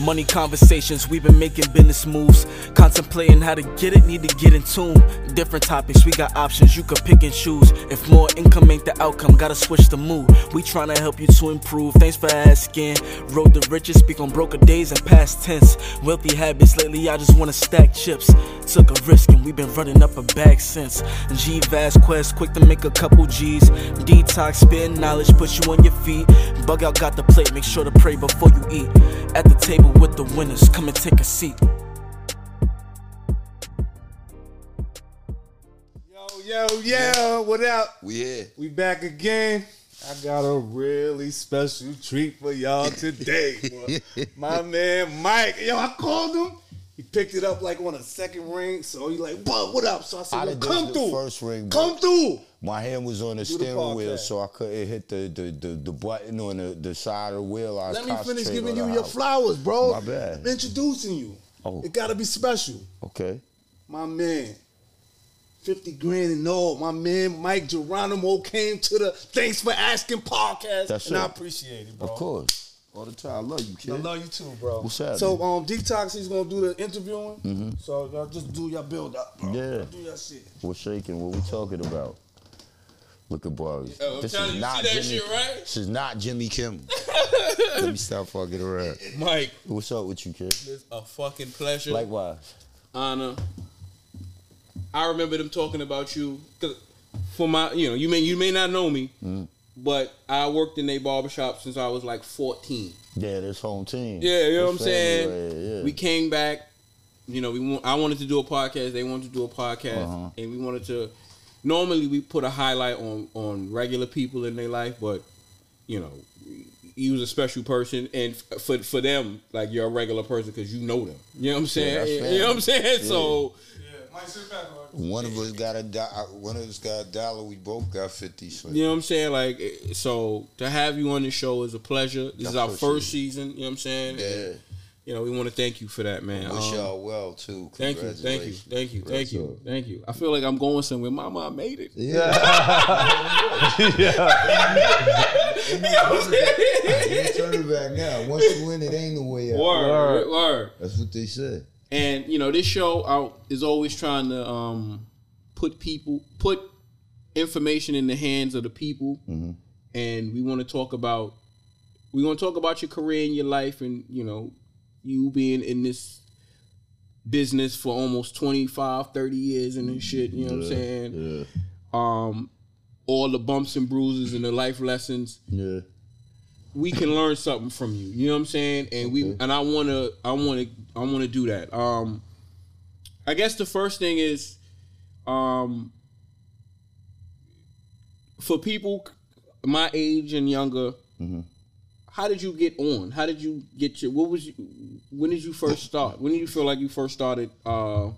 Money conversations, we've been making business moves. Contemplating how to get it, need to get in tune. Different topics, we got options, you can pick and choose. If more income ain't the outcome, gotta switch the mood. We tryna help you to improve, thanks for asking. Road to riches, speak on broker days and past tense. Wealthy habits, lately I just wanna stack chips. Took a risk and we've been running up a bag since. G Vast Quest, quick to make a couple G's. Detox, spin knowledge, put you on your feet. Bug out, got the plate, make sure to pray before you eat. At the table with the winners, come and take a seat. Yo, yo, yo, what up? We here. We back again. I got a really special treat for y'all today. My man Mic. Yo, I called him. He picked it up like on a second ring. So he like, what, what up? So I said, I yo, come through. first ring, Come through. My hand was on the Do the steering wheel, so I couldn't hit the the, the, the button on the, the side of the wheel. I Let me finish giving you your house. flowers, bro. My bad. I'm introducing you. Oh. It gotta be special. Okay. My man. 50 grand and all. My man Mic Geronimo came to the Thanks for Asking podcast. That's and I appreciate it, bro. Of course. All the time. I love you, kid. I love you too, bro. What's happening? So um, Detox, he's gonna do the interviewing. So y'all just do your build up, bro. Yeah. Do your shit. We're shaking. What we talking about? Look at boys. Yo, this is not see that Jimmy. shit, right? This is not Jimmy Kimmel. Let me stop fucking around. Mic, What's up with you, kid? it's a fucking pleasure, Likewise. honor. I remember them talking about you because for my, you know, you may you may not know me, Mm-hmm. But I worked in a barbershop since I was like 14. Yeah, this home team. Yeah, you know what I'm saying. right yeah. We came back. You know, we want, I wanted to do a podcast. They wanted to do a podcast, Uh-huh. and we wanted to. Normally, we put a highlight on on regular people in their life, but you know, you was a special person, and for for them, like you're a regular person because you know them. You know what I'm saying? that's you know what I'm saying? So One of us got a do- uh, one of us got a dollar. We both got fifty. So you know what I'm saying? Like, eh, so to have you on the show is a pleasure. This is our first season. You know what I'm saying? Yeah. And, you know, we want to thank you for that, man. Wish Um, y'all well too. Thank you, thank you, thank you, thank you, thank you. I feel like I'm going somewhere. Mama, I made it. Yeah. Ain't turning back now. Once you win, it ain't no way out. Word, word. That's what they said. And you know, this show out is always trying to um put people put information in the hands of the people, and we want to talk about we want to talk about your career and your life, and you know, you being in this business for almost 25 30 years and this shit you know what i'm saying Yeah. um all the bumps and bruises and the life lessons Yeah. We can learn something from you. You know what I'm saying? And we and I want to I want to I want to do that. Um I guess the first thing is um for people my age and younger Mm-hmm. how did you get on? How did you get your what was you, when did you first start? When did you feel like you first started uh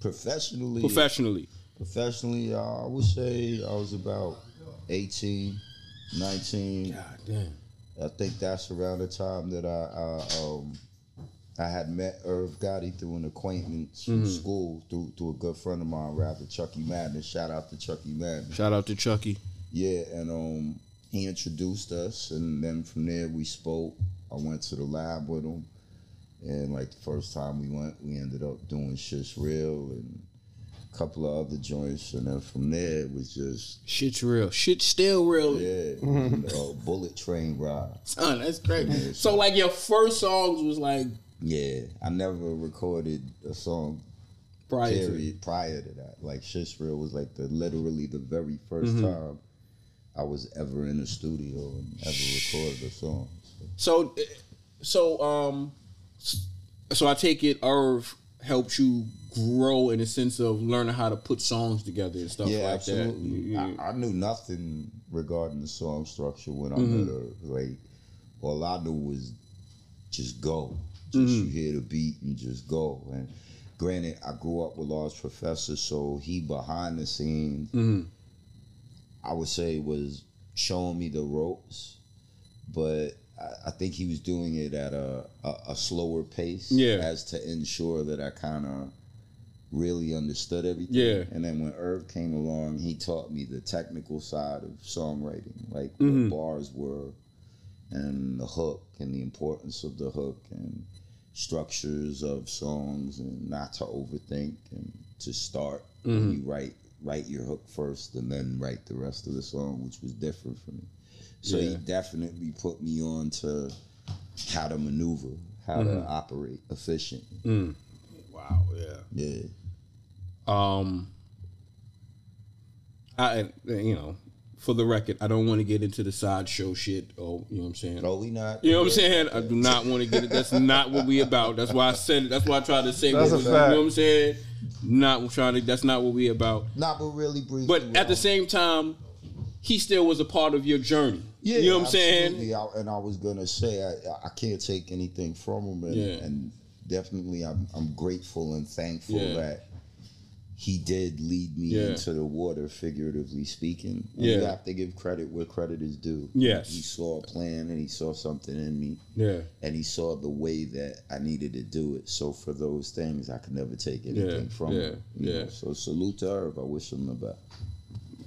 Professionally. professionally? Professionally, uh, I would say I was about 18, 19. God damn. I think that's around the time that I, I um I had met Irv Gotti through an acquaintance from Mm-hmm. school through through a good friend of mine, rather Chucky Madden. Shout out to Chucky Madden. Shout out to Chucky. Yeah, and um he introduced us and then from there we spoke. I went to the lab with him. And like the first time we went, we ended up doing Shit's Real and a couple of other joints. And then from there it was just Shit's real. Shit's still real. yeah, uh, bullet train ride. Son, that's great. So like your first songs was like Yeah, I never recorded a song prior to prior to that. Like Shit's Real was like the literally the very 1st Mm-hmm. time I was ever in a studio and ever recorded a song. So, So, eh, so um, so I take it Irv helped you grow in the sense of learning how to put songs together and stuff yeah, like absolutely. that. I, I knew nothing regarding the song structure when I Mm-hmm. met her. Like, all I knew was just go. Just Mm-hmm. you hear the beat and just go. And granted, I grew up with Large Professor, so he behind the scenes, Mm-hmm. I would say was showing me the ropes, but I, I think he was doing it at a, a, a slower pace, Yeah. as to ensure that I kind of really understood everything. Yeah. And then when Irv came along, he taught me the technical side of songwriting, like Mm-hmm. what bars were and the hook and the importance of the hook and structures of songs and not to overthink and to start when mm-hmm. you write write your hook first and then write the rest of the song, which was different for me. So he definitely put me on to how to maneuver, how to mm-hmm. operate efficient. Mm. Wow. Yeah. Yeah. Um, I you know, for the record, I don't want to get into the sideshow shit. Oh, you know what I'm saying? No, we not. You know what I'm saying? I do not want to get it. That's not what we about. That's why I said it. That's why I tried to say That's what a we, you know what I'm saying? Not trying to. That's not what we about. Not but really briefly. But at the same time, he still was a part of your journey. Yeah, you know what I'm saying? absolutely. I, and I was gonna say I, I can't take anything from him, and, Yeah. and definitely I'm I'm grateful and thankful Yeah. that he did lead me Yeah. into the water, figuratively speaking. And Yeah. you have to give credit where credit is due. Yes. he saw a plan and he saw something in me, Yeah. and he saw the way that I needed to do it. So for those things, I could never take anything Yeah, from yeah, him. yeah. know. So salute to Irv. I wish him the best.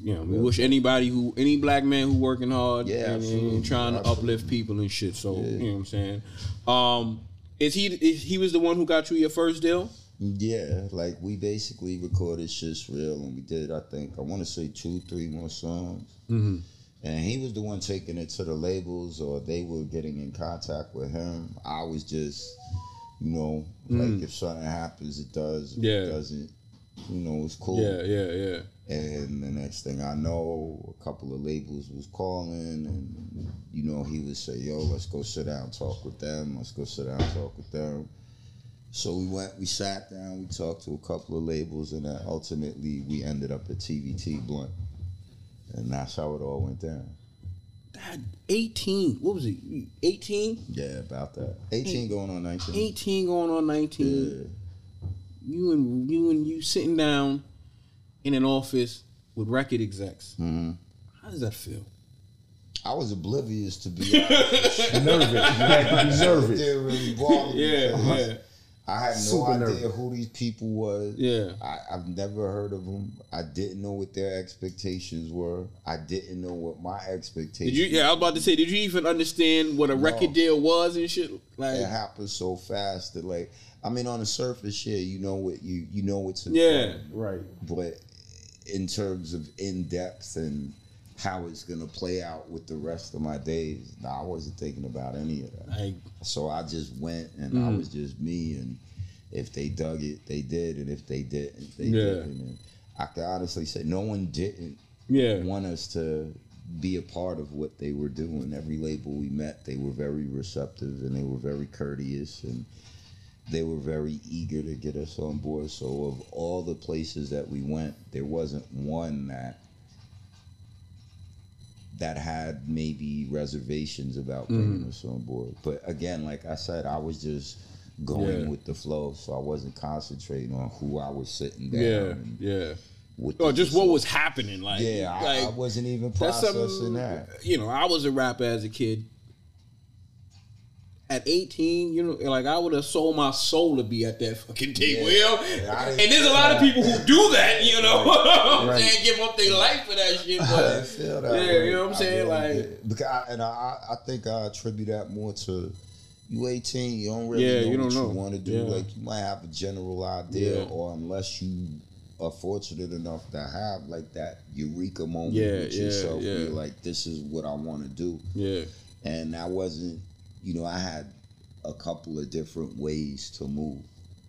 Know, we wish anybody who any black man who working hard Yeah, and, absolutely, and trying to uplift people and shit. So you know what I'm saying. Um, is he is he was the one who got you your first deal? Yeah, like we basically recorded shit's real, and we did. I think I want to say two, three more songs. Mm-hmm. And he was the one taking it to the labels, or they were getting in contact with him. I was just, you know, like if something happens, it does. If Mm. Yeah. it doesn't, you know, it's cool. Yeah, yeah, yeah. And the next thing I know, a couple of labels was calling, and you know, he would say, "Yo, let's go sit down, talk with them. Let's go sit down, talk with them." So we went, we sat down, we talked to a couple of labels, and then ultimately we ended up at TVT Blunt, and that's how it all went down. Dad, 18. What was it? 18? Yeah, about that. Eighteen going on nineteen. 18 going on 19. Yeah. You and you and you sitting down in an office with record execs. Mhm. How does that feel? I was oblivious to be honest. nervous. You had to be nervous. didn't really bother me. yeah. I had no Super idea nervous. who these people was. Yeah. I, I've never heard of them. I didn't know what their expectations were. I didn't know what my expectations. Did you? Yeah, I was about to say. Did you even understand what a record deal was and shit? Like, It happened so fast that, like, I mean, on the surface, yeah, you know what you you know what's in yeah, front, Right. but in terms of in depth and how it's gonna play out with the rest of my days, nah, I wasn't thinking about any of that. like So I just went and Mm-hmm. I was just me and if they dug it, they did, and if they didn't, they Yeah. didn't. And I can honestly say no one didn't yeah, want us to be a part of what they were doing. Every label we met, they were very receptive and they were very courteous and they were very eager to get us on board. So of all the places that we went, there wasn't one that that had maybe reservations about bringing Mm-hmm. us on board. But again, like I said, I was just going Yeah. with the flow, so I wasn't concentrating on who I was sitting down. yeah, and yeah. Or just what was happening? Like, yeah, I, like I wasn't even processing that. You know, I was a rapper as a kid. At 18, you know, like I would have sold my soul to be at that fucking table. Yeah. You know? Yeah, and there's a lot of people who do that, you know. Right. saying give up their life for that shit. But feel that. Yeah, way. you know what I'm I saying? Like- because I, and I, I- think I attribute that more to you 18. You don't really Yeah, know you what know. you want to do. Yeah. Like you might have a general idea, or unless you are fortunate enough to have like that eureka moment with yourself, where you're like, this is what I want to do. yeah, And I wasn't, you know, I had a couple of different ways to move.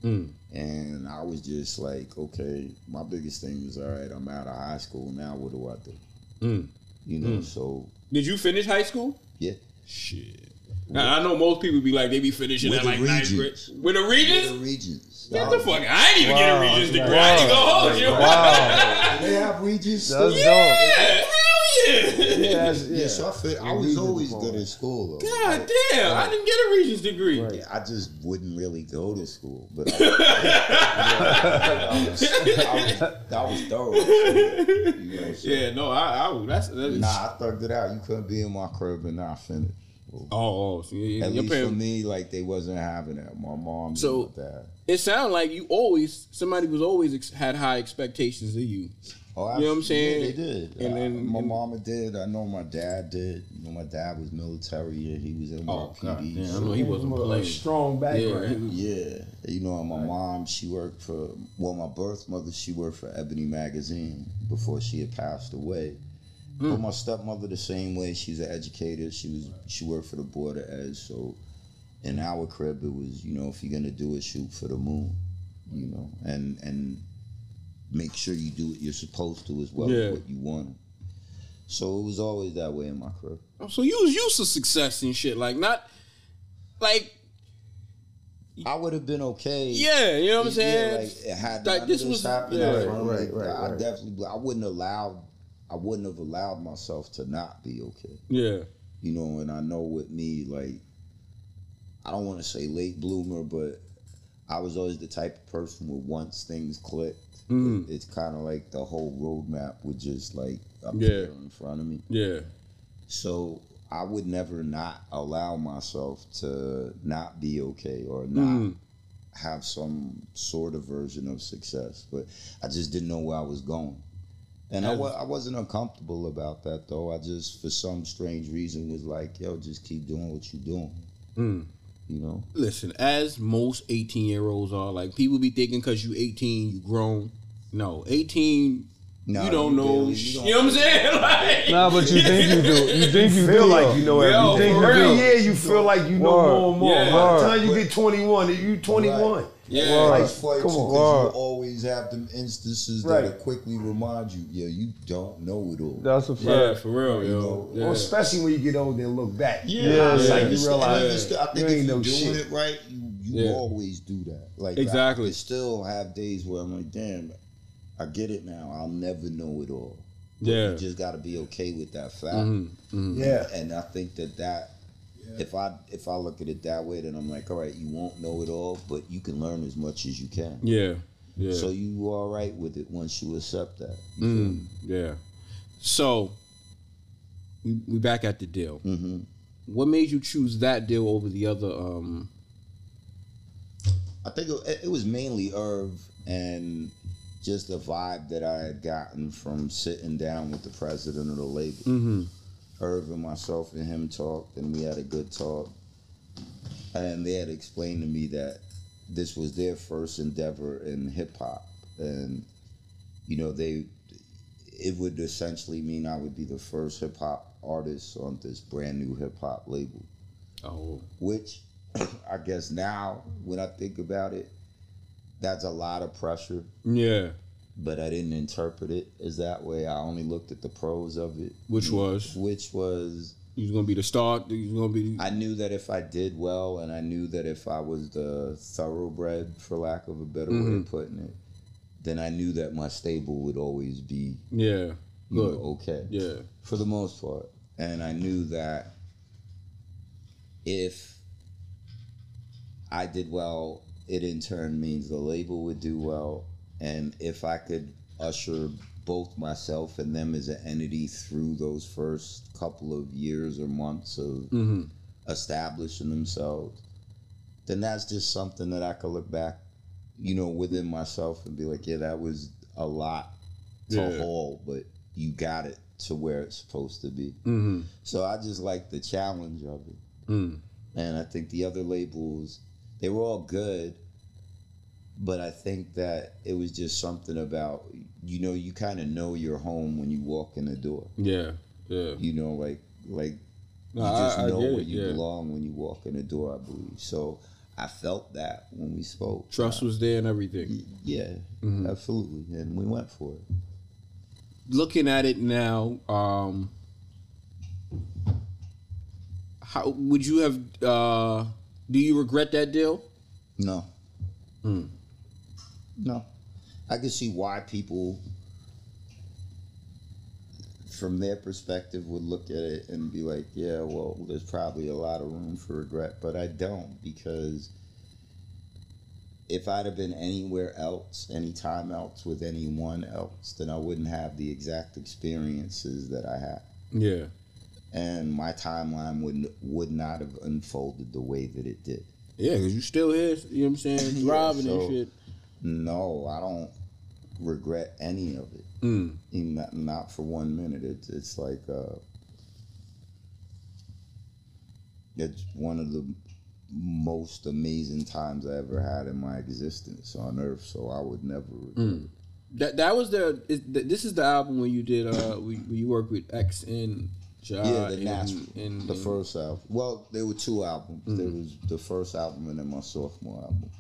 Mm. And I was just like, okay, my biggest thing was, all right, I'm out of high school now. What do I do? Mm. You know, so Did you finish high school? yeah. Shit. Now, I know most people be like they be finishing With at the like ninth grade. Regents. With the The Regents? Regents. Get the fuck! I ain't even get a Regents degree. I ain't gonna hold you. Wow. They have Regents. That's still? dope. Yeah, yeah. Yeah, that's, yeah. Yeah, so I, feel, I was always good in school though. God damn! I didn't get a Regents degree. Right. Yeah, I just wouldn't really go to school, but I, I was, I was, I was thorough. You know, so- Yeah, no, I, I that's, that's Nah, I thugged it out. You couldn't be in my crib and not finish. comfortable. Oh, oh so your, At your least for me, like they wasn't having that. My mom, So- so that. It sounded like you always somebody was always ex- had high expectations of you. Oh, You know what I'm saying? Yeah, they did. And I- then- my and- mama did. I know my dad did. You know, my dad was military and he was in Oh, God, PD. damn, I know he wasn't a playing. strong Yeah, background. he was- Yeah, you know, my mom, she worked for, well, my birth mother, she worked for Ebony Magazine before she had passed away. Hmm. But my stepmother, the same way, she's an educator. She was, she worked for the Board of Ed. So in our crib, it was, you know, if you're gonna do it, shoot for the moon, you know, and and make sure you do what you're supposed to as well Yeah. as what you want. So it was always that way in my crib. Oh, so you was used to success and shit, like not like I would have been okay. yeah, you know what I'm saying? Yeah, like had Like, this was- happened yeah. in front Right, right, I right. definitely, I wouldn't allow, I wouldn't have allowed myself to not be okay. yeah, You know, and I know with me, like, I don't want to say late bloomer, but I was always the type of person where once things clicked, Mhm. it's kind of like the whole roadmap would just like Yeah. appear in front of me. yeah, So I would never not allow myself to not be okay or not Mm. have some sort of version of success. But I just didn't know where I was going. And I, I wasn't uncomfortable about that though. I just, for some strange reason, was like, yo, just keep doing what you're doing. Mm. You know? Listen, as most 18 year olds are, like people be thinking because you 18, you grown. No, 18, Nah, you don't know. barely- sh- you You, don't- know what I'm saying? Like, Nah, but you think you do. You think you feel do. like you know Yo, everything. for Every real. year you feel like you know Word. more and more. Yeah. By the time you get 21, you 21. Yeah, Word. It's funny Come too, on. 'cause you always have them instances Right. that'll quickly remind you, yeah, you don't know it all. That's a fact. yeah, for real, You yo. know, Yeah. Well, especially when you get older and look back. Yeah, Yeah, it's like you You realize. realize I think you if ain't you're no doing shit. it right, you, you Yeah. always do that. Like Exactly. I, I still have days where I'm like, damn, I get it now. I'll never know it all. But Yeah. you just got to be okay with that fact. Mhm, mhm. Yeah. And I think that that. If I if I look at it that way, then I'm like, all right, you won't know it all, but you can learn as much as you can. Yeah, yeah. So you all right with it once you accept that. You Mm, yeah. So we we back at the deal. me? Mhm. What made you choose that deal over the other? Um, I think it, it was mainly Irv and just the vibe that I had gotten from sitting down with the president of the label. mm-hmm. Irv and myself and him talked, and we had a good talk. And they had explained to me that this was their first endeavor in hip hop, and you know they, it would essentially mean I would be the first hip hop artist on this brand new hip hop label Oh, which I guess now when I think about it, that's a lot of pressure. yeah. But I didn't interpret it as that way. I only looked at the pros of it, Which was which was you gonna be the star. You gonna be. I knew that if I did well, and I knew that if I was the thoroughbred, for lack of a better way Mhm. of putting it, then I knew that my stable would always be yeah. you know, Good. okay. Yeah. for the most part. And I knew that if I did well, it in turn means the label would do well. And if I could usher both myself and them as an entity through those first couple of years or months of Mm-hmm. establishing themselves, then that's just something that I could look back, you know, within myself and be like, yeah, that was a lot to Yeah. haul, but you got it to where it's supposed to be. Mm-hmm. So I just like the challenge of it. Mm. And I think the other labels, they were all good, but I think that it was just something about, you know, you kind of know your home when you walk in the door. Yeah. Yeah. You know, like, like No, you just I know get where it, you yeah. belong when you walk in the door, I believe. So I felt that when we spoke. Trust was there and everything. Yeah, Mhm. absolutely. And we went for it. Looking at it now, um, how would you have? Uh, do you regret that deal? No. Hmm. No. I can see why people, from their perspective, would look at it and be like, yeah, well, there's probably a lot of room for regret. But I don't because if I'd have been anywhere else, anytime else with anyone else, then I wouldn't have the exact experiences that I had. Yeah. and my timeline would would not have unfolded the way that it did. Yeah, because you still here, you know what I'm saying, Yeah, thriving so- and shit. No, I don't regret any of it. Mm. Not, not for one minute. It's it's like uh, it's one of the most amazing times I ever had in my existence on Earth. So I would never. regret it. That that was the is, th- this is the album when you did uh we, when you worked with X and Ja Yeah, the and, natural, and, the and- first album. Well, there were two albums. There Mm-hmm. was the first album and then my sophomore album.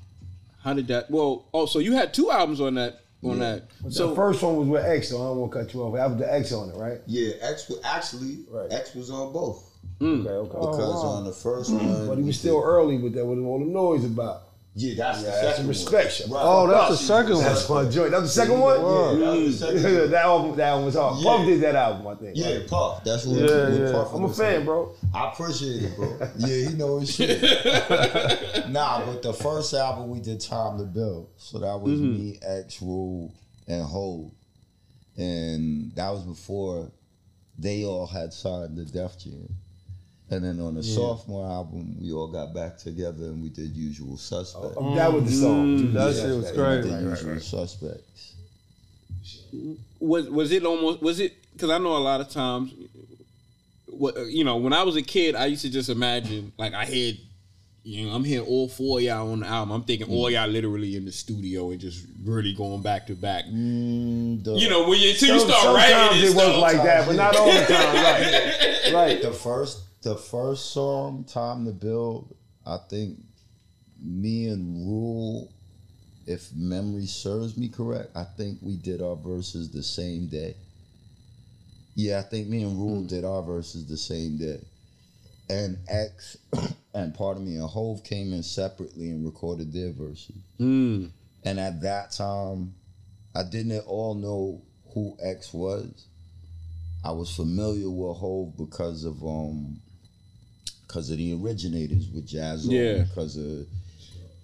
How did that? Well, oh, so you had two albums on that on that. So So the first one was with X, so I don't want to cut you off. That was the X on it, right? Yeah, X was actually Right. X was on both mm, Okay, okay. because on the first one, Oh, but he was still early with that, with all the noise about. Yeah, that's the that's second some one. respect. Right. Oh, that's the second one. That's my joint. That was the second one. Yeah, that was the second one. that album, that one was hard. Yeah. Puff did that album, I think. Yeah, right? Puff. That's what. Yeah, what yeah. Puff I'm a fan, saying. bro. I appreciate it, bro. Yeah, he know his shit. nah, but the first album we did Time to Build. So that was mm-hmm. me, X, Rule, and Hov. And that was before they all had signed the Def Jam. And then on the sophomore album, we all got back together and we did Usual Suspects. Um, that was the song. That Yeah, shit was yeah, We crazy. did Usual Suspects. was was it almost was it? Because I know a lot of times, what you know, when I was a kid, I used to just imagine like I had. You know, I'm hearing all four of y'all on the album. I'm thinking all y'all literally in the studio and just really going back to back. Mm, the- You know, when you until you start sometimes writing it and was like that, but not all the time. Right, right. the first the first song time to build i think me and rule if memory serves me correct i think we did our verses the same day. Yeah i think me and rule did our verses the same day. And x and pardon me and Hov came in separately and recorded their verses. Mm. and at that time i didn't at all know who x was. I was familiar with Hov because of um because of the originators with Jaz Yeah. because of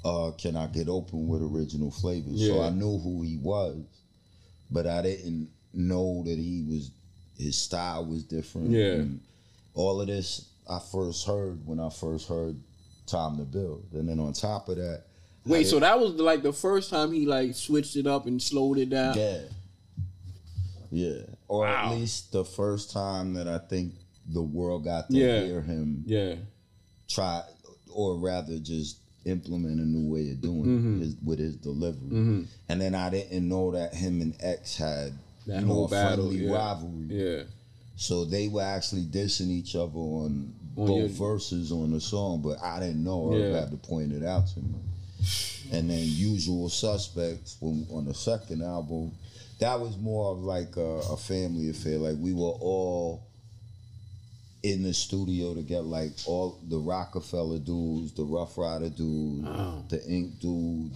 uh Can I Get Open with original flavors. So I knew who he was, but I didn't know that he was his style was different. Yeah. and all of this I first heard when I first heard Time to Build. And then on top of that, Wait, so that was like the first time he like switched it up and slowed it down. Yeah. Yeah. Or Wow. at least the first time that I think the world got to Yeah. hear him Yeah. try, or rather just implement a new way of doing Mm-hmm. it his, with his delivery. And then I didn't know that him and X had That you know, whole a battle, friendly yeah. rivalry. Yeah. So they were actually dissing each other on, On both your- verses on the song, but I didn't know. I Yeah. had to point it out to me. And then Usual Suspects when, on the second album, that was more of like a, a family affair. Like we were all in the studio together, like all the Rockefeller dudes, the Ruff Ryder dudes, the Ink dude,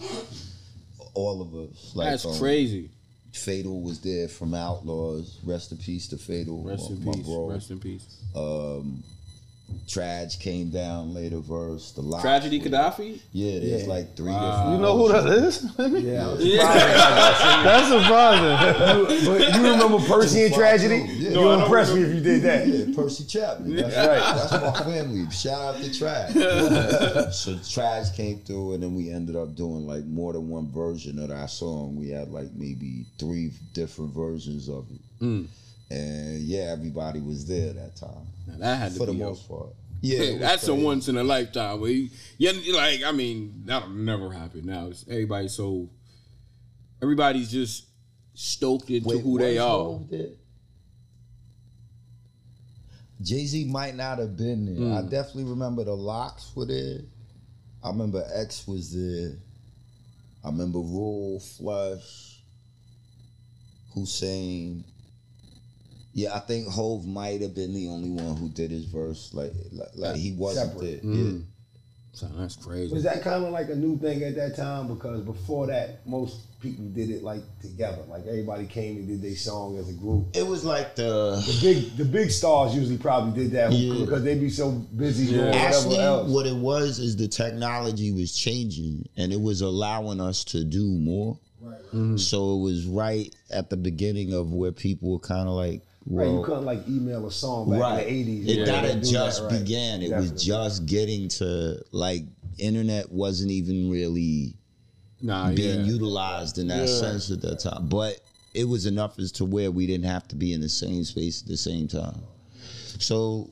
all of us. Like That's um, crazy. Fatal was there from Outlawz. Rest in peace to Fatal, Rest in my peace. bro. Rest in peace. Um, Trage came down later verse. The Lox Tragedy was- Khadafi. Yeah, there's Yeah. like three Wow. different. You know who that is? Yeah, I was Yeah. That's surprising. but you remember Percy and Tragedy? Yeah. you No, I would impress me if you did that. Yeah, Percy Chapman. That's Yeah. right. That's my family. Shout out to Trage. so Trage came through, and then we ended up doing like more than one version of that song. We had like maybe three different versions of it. Mm. And yeah, everybody was there that time Now, that had to for the most part. Yeah, that's a once in a lifetime. Where you, yeah, like I mean, that'll never happen. Now it's everybody's so everybody's just stoked into Wait, who they are. Jay Z might not have been there. I hmm. definitely remember the Lox were there. I remember X was there. I remember Rule, Flush, Hussein. Yeah, I think Hov might have been the only one who did his verse. Like, like, like he wasn't Separate. there. Mm. Yeah. So that's crazy. Was that kind of like a new thing at that time? Because before that, most people did it like together. Like everybody came and did their song as a group. It was like the The big, the big stars usually probably did that Yeah. because they'd be so busy doing whatever Actually, else. what it was is the technology was changing and it was allowing us to do more. Mm. So it was right at the beginning of where people were kind of like Right, you couldn't like email a song back right. in the eighties. It gotta just began. It was just getting to like internet wasn't even really Nah, being yeah. utilized in that sense at that time. But it was enough as to where we didn't have to be in the same space at the same time. So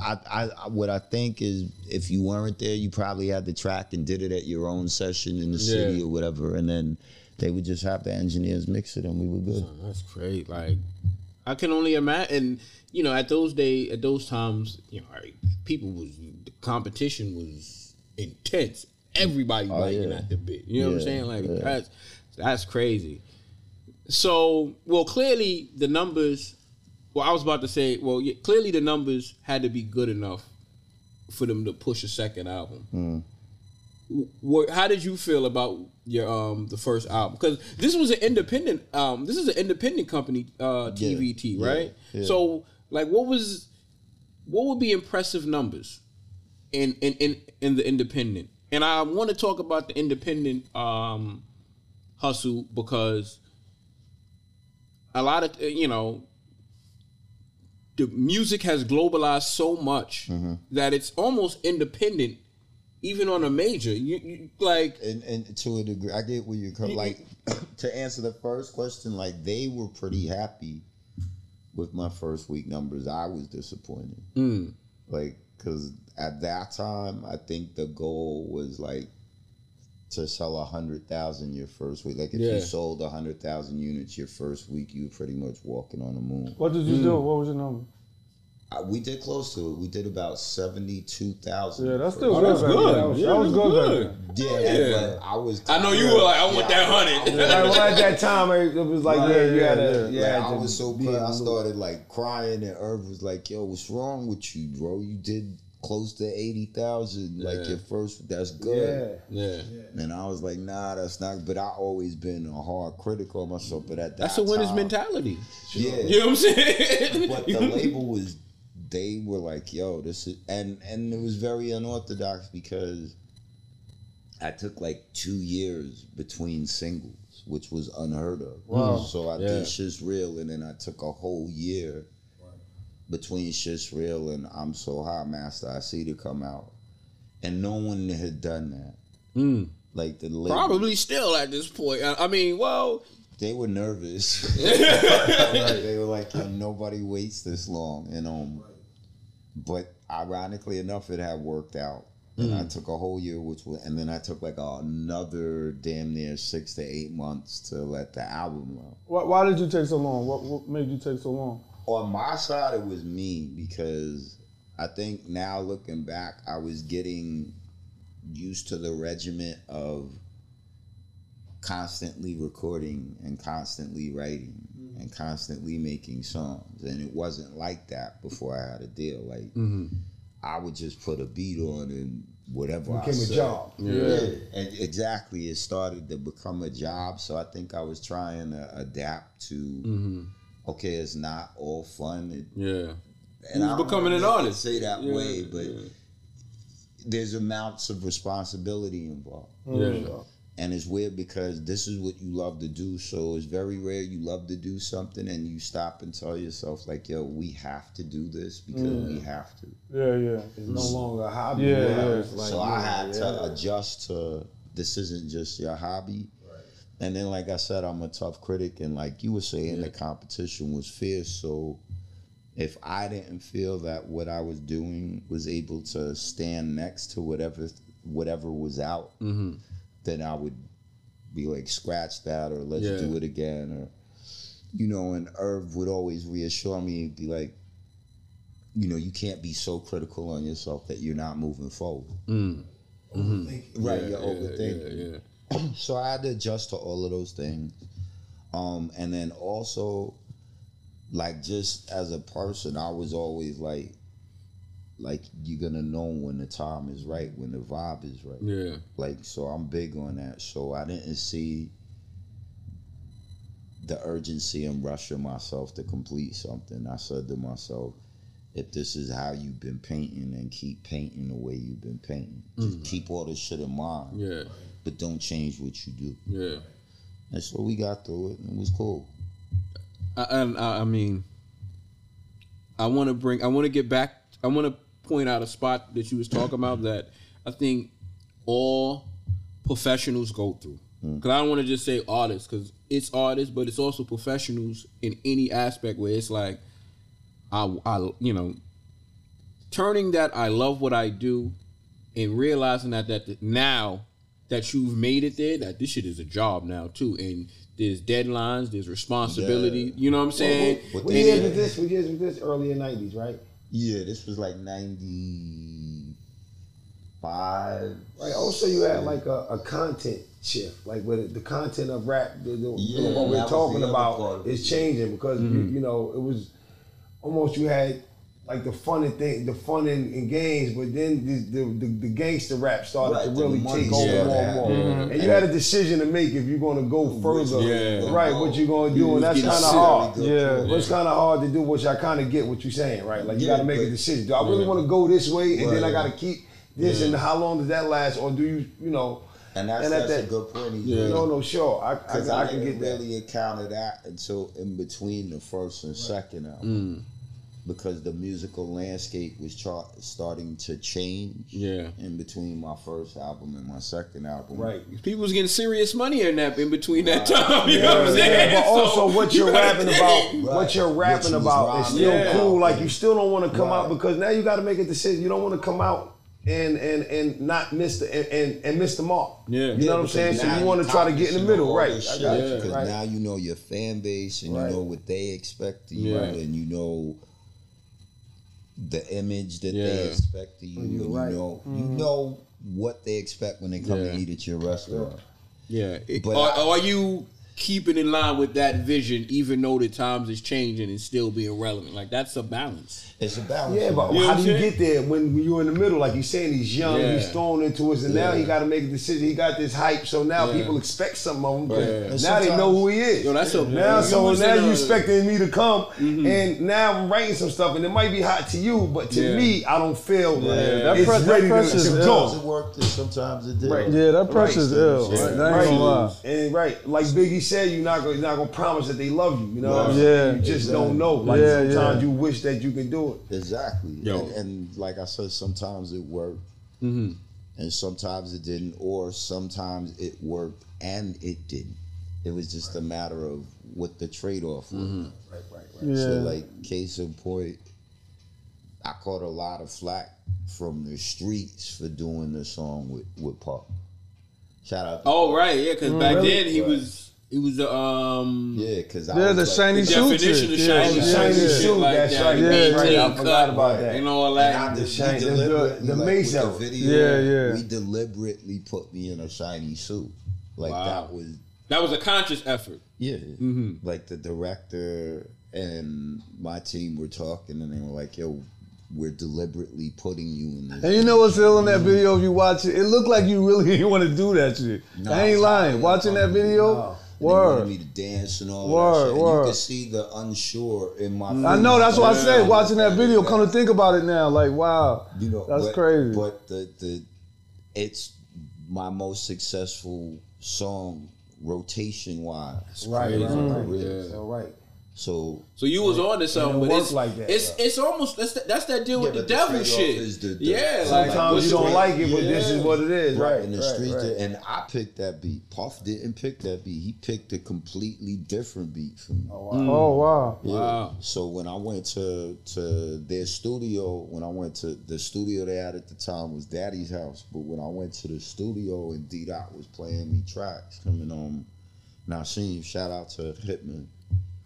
I, I what I think is if you weren't there, you probably had the track and did it at your own session in the city Yeah. or whatever, and then they would just have the engineers mix it and we were good. That's great. Like, I can only imagine. And you know, at those day, at those times, you know, people was the competition was intense. Everybody biting Oh, yeah. at the bit. You know what I'm saying? Like yeah. that's that's crazy. So, well, clearly the numbers. Well, I was about to say, well, yeah, clearly the numbers had to be good enough for them to push a second album. Hmm. What, how did you feel about your um the first album? Because this was an independent um this is an independent company uh TVT yeah, right? yeah. So like what was what would be impressive numbers in in in, in the independent? And I want to talk about the independent um hustle because a lot of you know the music has globalized so much Mm-hmm. that it's almost independent even on a major you, you like And and to a degree, I get where you come. Like to answer the first question, like they were pretty happy with my first week numbers. I was disappointed. mm, like because at that time i think the goal was like to sell a hundred thousand your first week like if Yeah. you sold a hundred thousand units your first week you were pretty much walking on the moon What did you do? What was your number? We did close to it we did about 72,000 Yeah, that's still Oh, good. that's back then. good. That was, Yeah, that was that's good. good. yeah, Yeah. but i was I know you were like, I want Yeah, that hundred. Like, well, at that time, it it was like, Right, yeah, you yeah, had yeah. to, you Like, had I was so proud. I started like crying, and Irv was like, "Yo, what's wrong with you, bro? You did close to eighty thousand, like Yeah. your first. That's good." Yeah. yeah And I was like, nah, that's not. But I always been a hard critic on myself. But at that that's a winner's time, mentality Yeah. you know what i'm saying But the label was, they were like, yo, this is, and and it was very unorthodox because I took like two years between singles, which was unheard of. Wow. So I Yeah. did Shit's Real, and then I took a whole year between Shit's Real and I'm So High Masta I.C. to come out, and no one had done that. Mm. Like the label, probably still at this point i I mean well they were nervous. Right, they were like, nobody waits this long, and um, but ironically enough, it had worked out. And I hmm. took a whole year, which was, and then I took like another damn near six to eight months to let the album out. Why, why did you take so long? What, what made you take so long? On my side, it was me because I think now looking back, I was getting used to the regiment of constantly recording and constantly writing and constantly making songs. And it wasn't like that before I had a deal. Like mm-hmm. I would just put a beat on and whatever I Became a job. Yeah. And exactly. It started to become a job. So I think I was trying to adapt to mm-hmm. okay, it's not all fun. It, yeah and I don't becoming an wanna make it artist. Say that Yeah, way, but yeah. there's amounts of responsibility involved. yeah mm-hmm. And it's weird because this is what you love to do. So it's very rare you love to do something and you stop and tell yourself, like, yo, we have to do this because we mm. have to. Yeah, yeah. It's no longer a hobby. Yeah, yeah. It's like, so I had yeah. to adjust to this isn't just your hobby. right. And then, like I said, I'm a tough critic, and like you were saying, the competition was fierce. So if I didn't feel that what I was doing was able to stand next to whatever whatever was out, mm-hmm. Then I would be like, scratch that, or let's Yeah. do it again, or you know. And Irv would always reassure me, be like, you know, you can't be so critical on yourself that you're not moving forward. Right, you're overthinking. yeah, yeah. So I had to adjust to all of those things. Um, and then also, like just as a person, I was always like, like you're gonna know when the time is right, when the vibe is right. yeah Like so, I'm big on that. So I didn't see the urgency in rushing myself to complete something. I said to myself, if this is how you've been painting, and keep painting the way you've been painting. Just mm. keep all this shit in mind, yeah but don't change what you do. yeah And so we got through it, and it was cool. I, and I, I mean, I want to bring. I want to get back. I want to point out a spot that you was talking about that I think all professionals go through. Hmm. Because I don't want to just say artists, because it's artists, but it's also professionals in any aspect where it's like, I, I, you know, turning that I love what I do, and realizing that that now that you've made it there, that this shit is a job now too, and there's deadlines, there's responsibility. Yeah. You know what I'm saying? What What they years did- was this? What years was this? Early in nineties, right? Yeah, this was like ninety five. Right. Also, you had like a, a content shift, like with the content of rap. The, the, Yeah, what that we're talking about is changing because you, mm-hmm. you know it was almost you had like the fun and thing, the fun and, and games, but then the the, the, the gangster rap started Right, to really take over started more and more, happening. and you had a decision to make if you're going to go further, Yeah. right? What you're going to do, and that's kind of hard. Yeah. But it's kind of hard to do, which I kind of get what you're saying, right? Like you Yeah, got to make a decision. Do I really want to go this way, and then I got to keep this, and how long does that last, or do you, you know? And that's, And at that's a that- good point. he Yeah. made. No, no, sure, I, I, Because I, I, can didn't get that. really encounter that until in between the first and second Mm. Album. Because the musical landscape was tra- starting to change Yeah. in between my first album and my second album. Right. People was getting serious money in that in between that time. You know what I'm Yeah, saying? but also So, what you you're gotta rapping think. about, what you're What rapping you about is still about. cool. Like you still don't want to come out because now you got to make a decision. You don't want to come out and and and not miss the and, and, and miss the mark. Yeah. you know what I'm saying. So you want to try to get in the middle, right? I Because got Yeah. you. Right. now you know your fan base and Right. you know what they expect of you Yeah. and you know the image that Yeah. they expect of you You're and right. you know you Mm-hmm. know what they expect when they come Yeah. to eat at your restaurant. Yeah. It- But are, I- are you keeping in line with that vision, even though the times is changing and still being relevant? Like that's a balance. It's a balance. Yeah, but You how do you saying? get there when you're in the middle? Like he's saying, he's young, Yeah. he's thrown into it, and now he got to make a decision. He got this hype, so now Yeah. people expect something of him. Right. And Now they know who he is. Yo, that's a now, you so was now you a- expecting me to come, mm-hmm. and now I'm writing some stuff, and it might be hot to you, but to Yeah. me, I don't feel That it's pre- that ready pressure's to, to ill. go. Sometimes it worked and sometimes it didn't. Right. Yeah, that pressure's Right. ill. Yeah. Right? That Right. ain't gonna. And right, like Biggie said, you're not gonna you're not gonna promise that they love you. You know, what I'm Yeah. saying? you just Exactly. don't know. Like Yeah, sometimes yeah. you wish that you could do it. Exactly. Yo. And, and like I said, sometimes it worked, Mm-hmm. and sometimes it didn't, or sometimes it worked and it didn't. It was just a matter of what the trade off was. Mm-hmm. Right, right, right. Yeah. So, like, case in point, I caught a lot of flack from the streets for doing the song with with Pop. Shout out. To Oh right, yeah, because back really? then he Right. was he was the um Yeah, because Yeah, the shiny the suit definition shit. of Yeah, shiny, yeah, shiny yeah. shit Suit, like that's that. right, yeah, right, I forgot about that. and all And that. I The did, shine- we the- deliberately, the like, Mase with the video, Yeah, yeah. we deliberately put me in a shiny suit. Like Wow. that was That was a conscious effort. Yeah. Mm-hmm. Like the director and my team were talking and they were like, yo, we're deliberately putting you in this. And you know what's ill in that video if you watch it? It looked like you really want to do that shit. No, I ain't lying. Watching that video, And they wanted word. me to dance and all Word, that shit. And word. You could see the unsure in my I know that's what I face. said. Watching that video, come to think about it now, like wow, You know, that's but, crazy. But the the it's my most successful song rotation wise. Right, mm. right, right. Yeah. So right. So So you was on to something, but it's like that, it's though. it's almost that's that, that's that deal Yeah, with the the devil shit. the- the- yeah, like Sometimes what's you don't like it, but this is what it is. Right. in the right, streets, right. and I picked that beat. Puff didn't pick that beat. He picked a completely different beat for me. Oh, Mm. wow. oh wow. Yeah. Wow. So when I went to to their studio, when I went to the studio they had at the time was Daddy's house. But when I went to the studio and D Dot was playing me tracks coming on Nashiem, shout out to Hitman.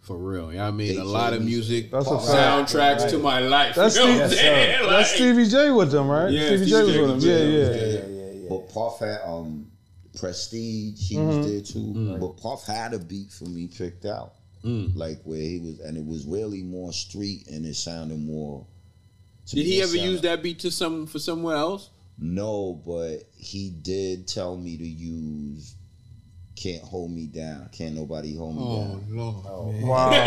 For real, yeah. I mean, a lot of music, That's a fact. soundtracks Right. to my life. That's you know what I'm saying? yes, That's Stevie J with them, right? Yeah, Stevie J Stevie was J with them. was Yeah, with them. yeah. Yeah, yeah, yeah. But Puff had um Prestige, he Mm-hmm. was there too. But Puff had a beat for me picked out. Mm. Like where he was and it was really more street and it sounded more to Did me, he it ever use that beat to some for somewhere else? No, but he did tell me to use "Can't Hold Me Down." Can't nobody hold me down. Oh, down. Lord, oh. Wow.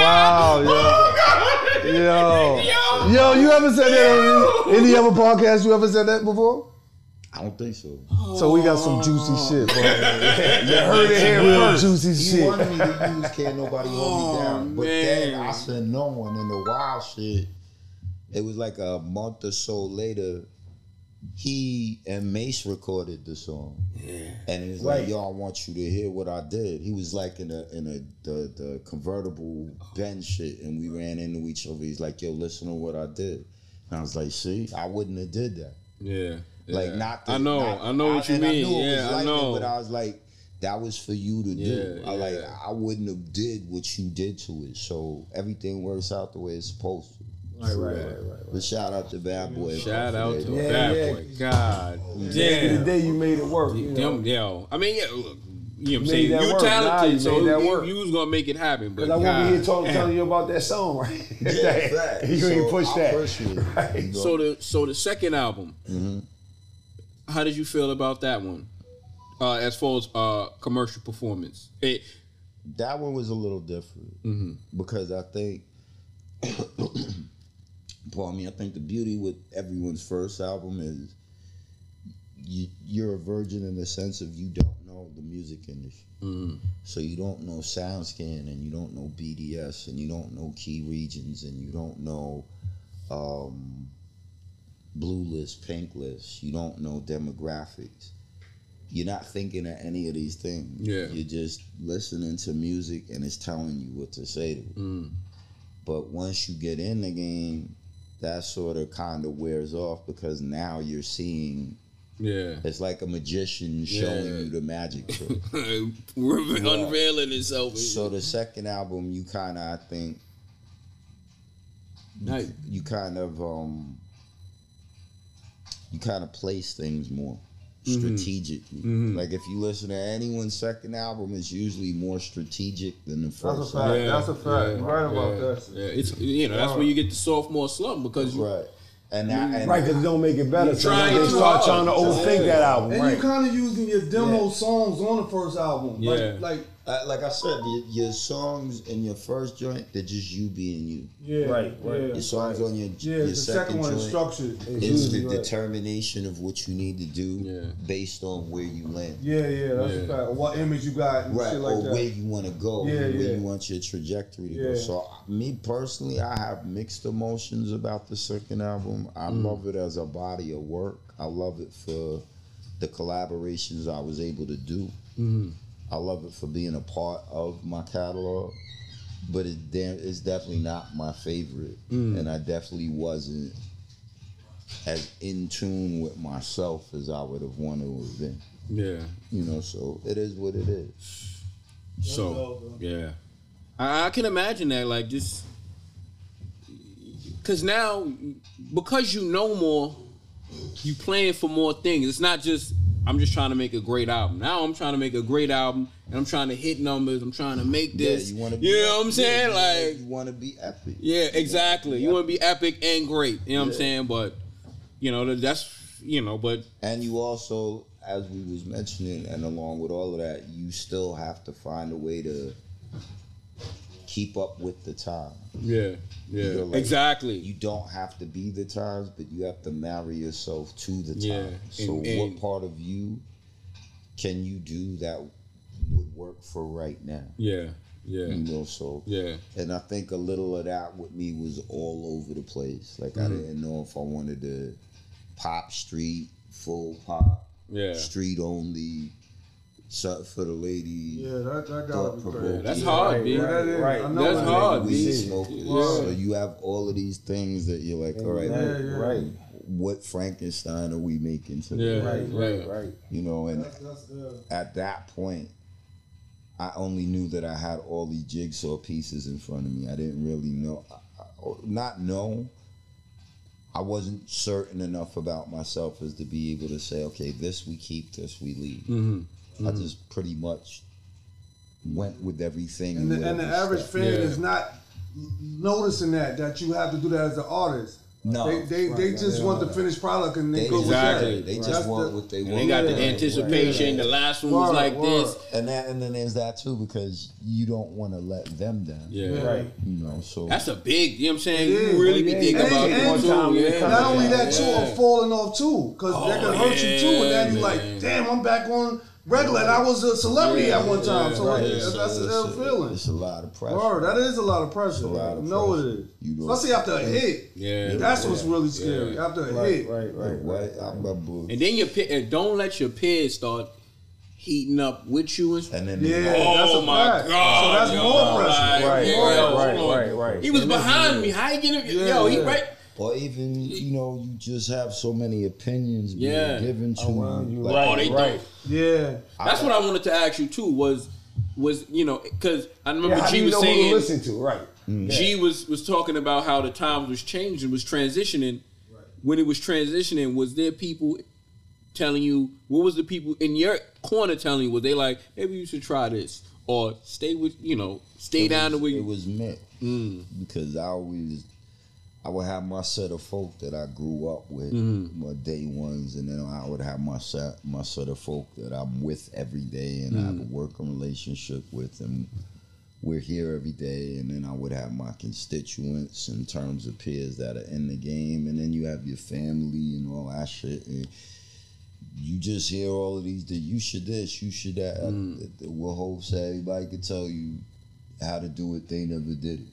wow, yo. Yo. Yo, you ever said that on any, any other podcast? You ever said that before? I don't think so. So we got some juicy oh. shit, bro. you heard it here first. Juicy He shit. wanted me to use Can't Nobody Hold Me oh, Down. But then. I said no, and then the wild shit, it was like a month or so later, he and Mase recorded the song. Yeah. And it was like, Right. yo, I want you to hear what I did. He was like in a in a the, the convertible Benz shit, and we ran into each other. He's like, yo, listen to what I did. And I was like, see, I wouldn't have did that. Yeah. Like not. The, I know. not- I know what you and mean. I knew it was yeah, I know. But I was like, that was for you to do. Yeah, I like. I wouldn't have did what you did to it. So everything works out the way it's supposed to. Right, right, right, right. But shout out to Bad Boy. Shout out to Yeah, Bad yeah. Boy. God The damn. day you made it work. You know? Them, yo. I mean, yeah, look, you know what I'm Made saying? that You work. Nah, talented, you so you, you was gonna make it happen. But Cause I won't be here talking, telling you about that song, right? fact. you ain't push I that. appreciate it. Right. You? So the so the second album, Mm-hmm. how did you feel about that one? Uh, as far as uh, commercial performance, it, that one was a little different Mm-hmm. because I think, pardon mean, I think the beauty with everyone's first album is you, you're a virgin in the sense of you don't know the music industry. Mm-hmm. So you don't know SoundScan and you don't know BDS and you don't know key regions and you don't know um, blue list, pink list. You don't know demographics. You're not thinking of any of these things. Yeah. You're just listening to music and it's telling you what to say to it. mm, But once you get in the game, that sort of kind of wears off because now you're seeing yeah, it's like a magician showing Yeah. you the magic trick. unveiling itself. So the second album, you kind of, I think, Nice. you kind of, um, you kind of place things more Mm-hmm. Like if you listen to anyone's second album, it's usually more strategic than the first. That's a first. fact. album. That's a fact. Yeah, right about yeah, that. Yeah, it's you know that's where you get the sophomore slump because you Right. And that, and Right, because it don't make it better. So trying they too start trying to overthink that album. And Right. you kind of using your demo Yeah. songs on the first album. Yeah. Like, like uh, like I said, your, your songs in your first joint, they're just you being you. yeah, Right, right. Yeah, Your songs on your, yeah your the second one is structured. It's is the right. determination of what you need to do Yeah. based on where you land. Yeah, yeah, that's Yeah. fact. What image you got and Right, shit like or that. where you want to go, Yeah, where yeah. you want your trajectory to go. So, me personally, I have mixed emotions about the second album. I Mm. love it as a body of work. I love it for the collaborations I was able to do. Mm-hmm. I love it for being a part of my catalog. But it damn, it's definitely not my favorite, Mm. and I definitely wasn't as in tune with myself as I would have wanted to have been. yeah. You know, so it is what it is. So yeah, I, I can imagine that like just because now because you know more, you playing for more things. It's not just I'm just trying to make a great album. Now I'm trying to make a great album and I'm trying to hit numbers. I'm trying to make this. Yeah, you want to. You know what I'm saying? Like you want to be epic. yeah, exactly. You want to be epic and great. You know what I'm saying? But you know that's you know, but And you also, as we was mentioning, and along with all of that, you still have to find a way to keep up with the time. yeah, yeah, You're like- exactly. You don't have to be the times, but you have to marry yourself to the Yeah, time. So, and- and- what part of you can you do that would work for right now? yeah, yeah, You know, so yeah. And I think a little of that with me was all over the place. Like Mm-hmm. I didn't know if I wanted to pop street, full pop, Yeah. street only, something for the lady. Yeah, that, that gotta be thought-provoking. crazy. That's hard, B. Yeah, that is. Right. I know That's it. hard, weed B. smoking. Yeah. So you have all of these things that you're like, all right, Yeah, what, yeah. Right, what Frankenstein are we making today? Yeah. right, right, right. You know, and That's, that's, yeah. at that point, I only knew that I had all these jigsaw pieces in front of me. I didn't really know, I- I- not know. I wasn't certain enough about myself as to be able to say, okay, this we keep, this we leave. Mm-hmm. I mm. just pretty much went with everything. And the, and the average fan Yeah. is not noticing that that you have to do that as an artist. No, They they, they just want the finished product and they, they, go with exactly. that. They just That's want the- what they want. they got the Yeah, anticipation. The last one was Word, like word. this. and that, and then there's that too because you don't want to let them down. Yeah. Right. You know, so That's a big, you know what I'm saying? It is. You really be thinking and- about and- that one too. time Yeah. Not only that too, Yeah. of falling off too, because that Oh, can hurt you too. And then you're like, damn, I'm back on regular, and I was a celebrity Yeah, at one time. yeah, so right. that's, So that's an it's a- feeling. It's a lot of pressure. Word, that is a lot of pressure. a lot of you know pressure. it is. You don't- Especially after a hit. Yeah. That's what's really scary. Yeah. After a Right, hit. right, right, What? right. I remember. And then your pe- uh, don't let your peers start heating up with you and And then Yeah, Oh that's a my fact. God, So that's yo, more pressure. like, Right, yeah, right, right, right, right. He was And behind me. How you get him? Yeah, Yo, he yeah. right. Or even you know you just have so many opinions being Yeah. given to Around you. you, Like, Oh, they right. Yeah. That's what I wanted to ask you too. Was was you know because I remember Yeah, how do G you was know who to saying listen to? Right. Mm. G was was talking about how the times was changing, was transitioning. When it was transitioning, was there people telling you what was the people in your corner telling you? Was they like maybe you should try this or stay with you know stay it down was, the way it you was mixed mm. because I always I would have my set of folk that I grew up with, my day ones, and then I would have my set my set of folk that I'm with every day, and I have a working relationship with, and we're here every day. And then I would have my constituents in terms of peers that are in the game, and then you have your family and all that shit. And you just hear all of these that you should this, you should that. Uh, What Hope said, everybody could tell you how to do it. They never did it.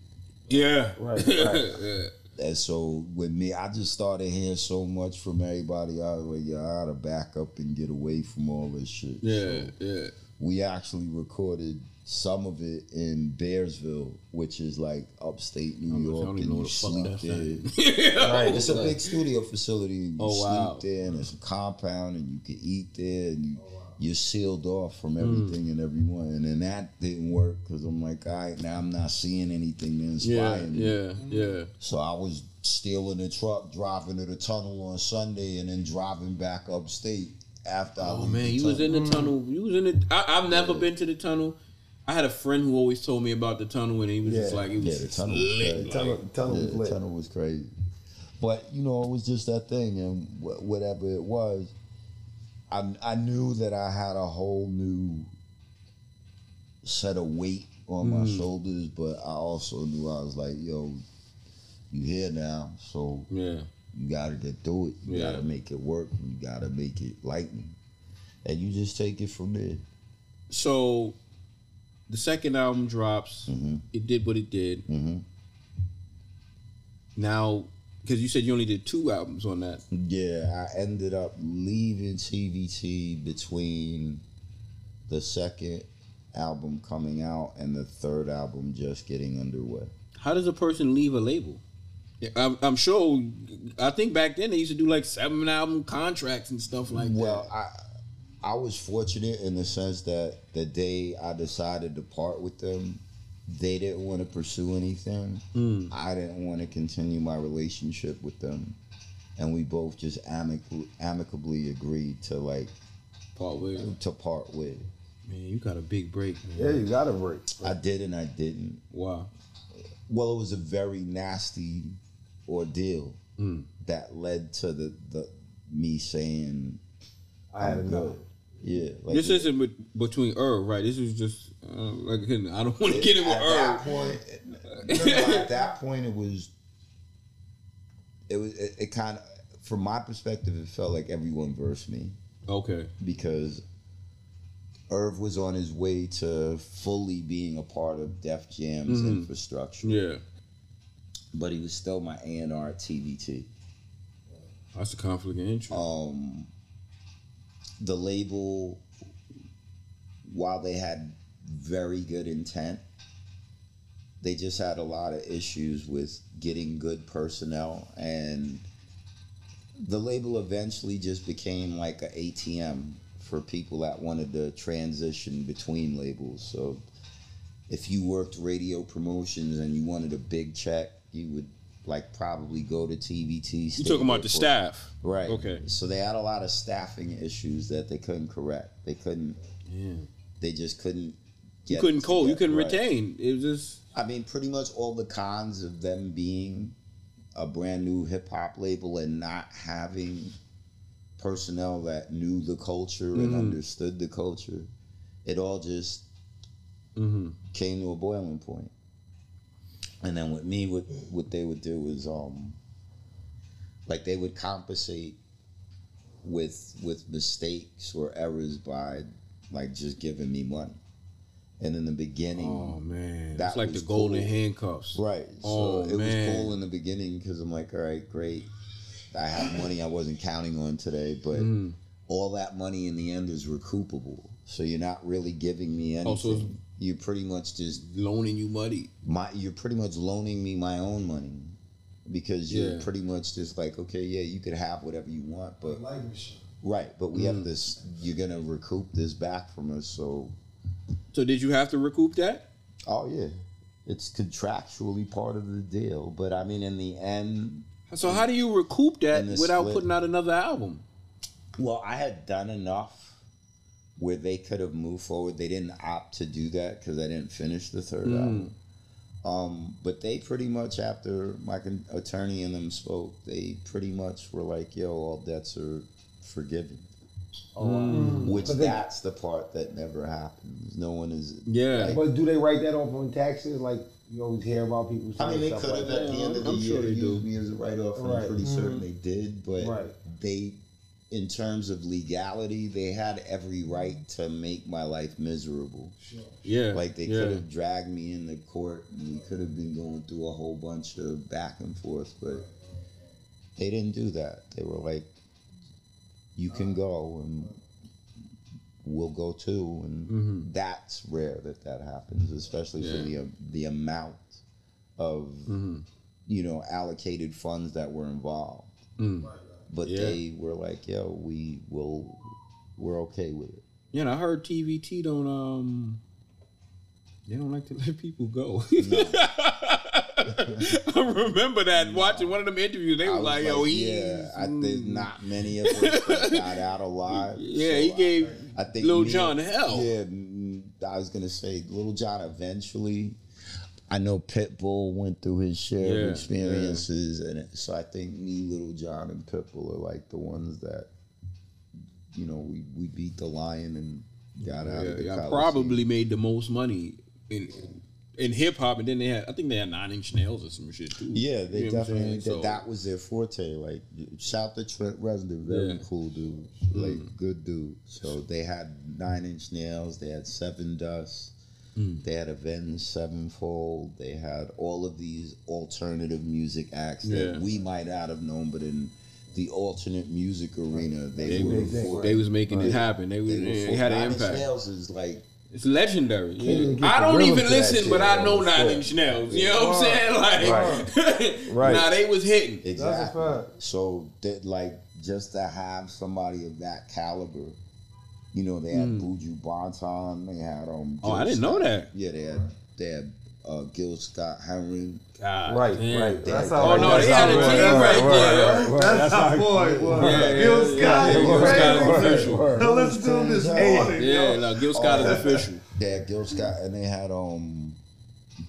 yeah Right, right. And so with me, I just started hearing so much from everybody. I was like, yeah, I gotta back up and get away from all this shit. yeah So yeah we actually recorded some of it in Bearsville, which is like upstate New I York, don't and even know you what the fuck sleep there. Right. It's a big studio facility. You Oh, sleep wow. there, and it's a compound, and you can eat there, and you, oh, you're sealed off from Hmm. everything and everyone. And then that didn't work because I'm like, all right, now I'm not seeing anything to inspire yeah me. yeah yeah So I was stealing the truck, driving to the tunnel on Sunday, and then driving back upstate after I Oh man, the you was in the tunnel. You was in the. I, I've never been to the tunnel. I had a friend who always told me about the tunnel, and he was just like, it was Yeah, the tunnel was lit. crazy. Tunnel, tunnel Yeah, was the tunnel was crazy. But you know, it was just that thing, and wh- whatever it was, I I knew that I had a whole new set of weight on my Mm. shoulders, but I also knew I was like, yo, you here now, so Yeah, you got to get through it. You Yeah. got to make it work. You got to make it lightning, and you just take it from there. So, the second album drops. Mm-hmm. It did what it did. Mm-hmm. Now, because you said you only did two albums on that. Yeah, I ended up leaving TVT between the second album coming out and the third album just getting underway. How does a person leave a label? I'm, I'm sure. I think back then they used to do like seven album contracts and stuff like Well, that. I I was fortunate in the sense that the day I decided to part with them, they didn't want to pursue anything. Mm. I didn't want to continue my relationship with them. And we both just amicably, amicably agreed to like Part with to part with. Man, you got a big break. Man. Yeah, you got a break. I did and I didn't. Wow. Well, it was a very nasty ordeal Mm. that led to the, the me saying I had I'm enough. good. Yeah, like This isn't between Irv, right? This is just uh, like I don't want to get in with at that Irv. point. no, no, at that point, it was. It was. It, it kind of, from my perspective, it felt like everyone versed me Okay. because Irv was on his way to fully being a part of Def Jam's Mhm. infrastructure, Yeah. but he was still my A and R at TVT. That's a conflict of interest. um, the label, while they had very good intent, they just had a lot of issues with getting good personnel, and the label eventually just became like a ATM for people that wanted to transition between labels. So, if you worked radio promotions and you wanted a big check, you would like probably go to TVT. you talking about the staff? Right. Okay. So they had a lot of staffing issues that they couldn't correct. They couldn't. Yeah. They just couldn't. You couldn't call. You couldn't Right. retain. It was just I mean, pretty much all the cons of them being a brand new hip hop label and not having personnel that knew the culture and understood the culture, it all just came to a boiling point. And then with me, what what they would do is um, like they would compensate with with mistakes or errors by like just giving me money. And in the beginning, Oh man, That that's like the golden cool. handcuffs. Right. So Oh, it man. was cool in the beginning because I'm like, all right, great. I have money I wasn't counting on today, but Mm. all that money in the end is recoupable. So you're not really giving me anything. Oh, so you're pretty much just Loaning you money. my. You're pretty much loaning me my own money because you're Yeah. pretty much just like, okay, yeah, you could have whatever you want, but right, but we Mm. have this. You're gonna recoup this back from us, so So did you have to recoup that? oh yeah, it's contractually part of the deal. But I mean, in the end, So how do you recoup that without split. putting out another album? Well, I had done enough where they could have moved forward. They didn't opt to do that because I didn't finish the third album. Um, but they pretty much, after my con- attorney and them spoke, they pretty much were like, "Yo, all debts are forgiven." Mm. Which they- that's the part that never happens. No one is. Yeah. like- But do they write that off on taxes? Like you always hear about people. I mean, they could have like at that. the end of the I'm year sure they used do. me as a write-off, Right. I'm pretty certain mm-hmm. they did. But Right. they, in terms of legality, they had every right to make my life miserable. Yeah. Like they yeah. could have dragged me into court, and we could have been going through a whole bunch of back and forth. But they didn't do that. They were like, "You can go, and we'll go too." And mm-hmm. that's rare that that happens, especially for Yeah. the the amount of mm-hmm. you know allocated funds that were involved. Mm. But Yeah. they were like, "Yo, we will, we're okay with it." Yeah, and I heard TVT don't um they don't like to let people go. I remember that watching one of them interviews. They I was like, "Yo, he, yeah, I, there's not many of us got out alive. yeah, so he gave I, I think Lil me- Jon hell." Yeah, mm, I was gonna say Lil Jon eventually. I know Pitbull went through his share Yeah, of experiences, and so I think me, Lil Jon, and Pitbull are like the ones that, you know, we, we beat the lion and got out Yeah, of the yeah, probably made the most money in in hip hop, and then they had I think they had Nine Inch Nails or some shit too. Yeah, they You know definitely did. So- That was their forte. Like, shout to Trent Reznor, very Yeah. Mm. cool dude, like good dude. So they had Nine Inch Nails, they had Sevendust, Mm. they had Avenged Sevenfold, they had all of these alternative music acts Yeah. that we might not have known, but in the alternate music arena, they, They, were. were, for- they was making it happen. They, was, they they had an Nine Inch impact. Nails is like It's legendary. Yeah. I don't even listen, shit, but I know Nine Yeah. Inch Nails. You know what I'm saying? Like, Right. nah, they was hitting. Exactly. fact. So that like just to have somebody of that caliber, you know, they had Buju Banton, they had um. Oh, I didn't know that. Yeah, they had they had uh, Gil Scott Heron. God Right, damn. right. That's Oh, how. no, they had a it team was. right there. right, right. That's how boy was. Yeah, yeah, Gil yeah, Scott, yeah, is Gil Scott is crazy. official. Now listen to him this morning. Yeah, no, Gil Scott is official. They had Gil Scott, and they had um,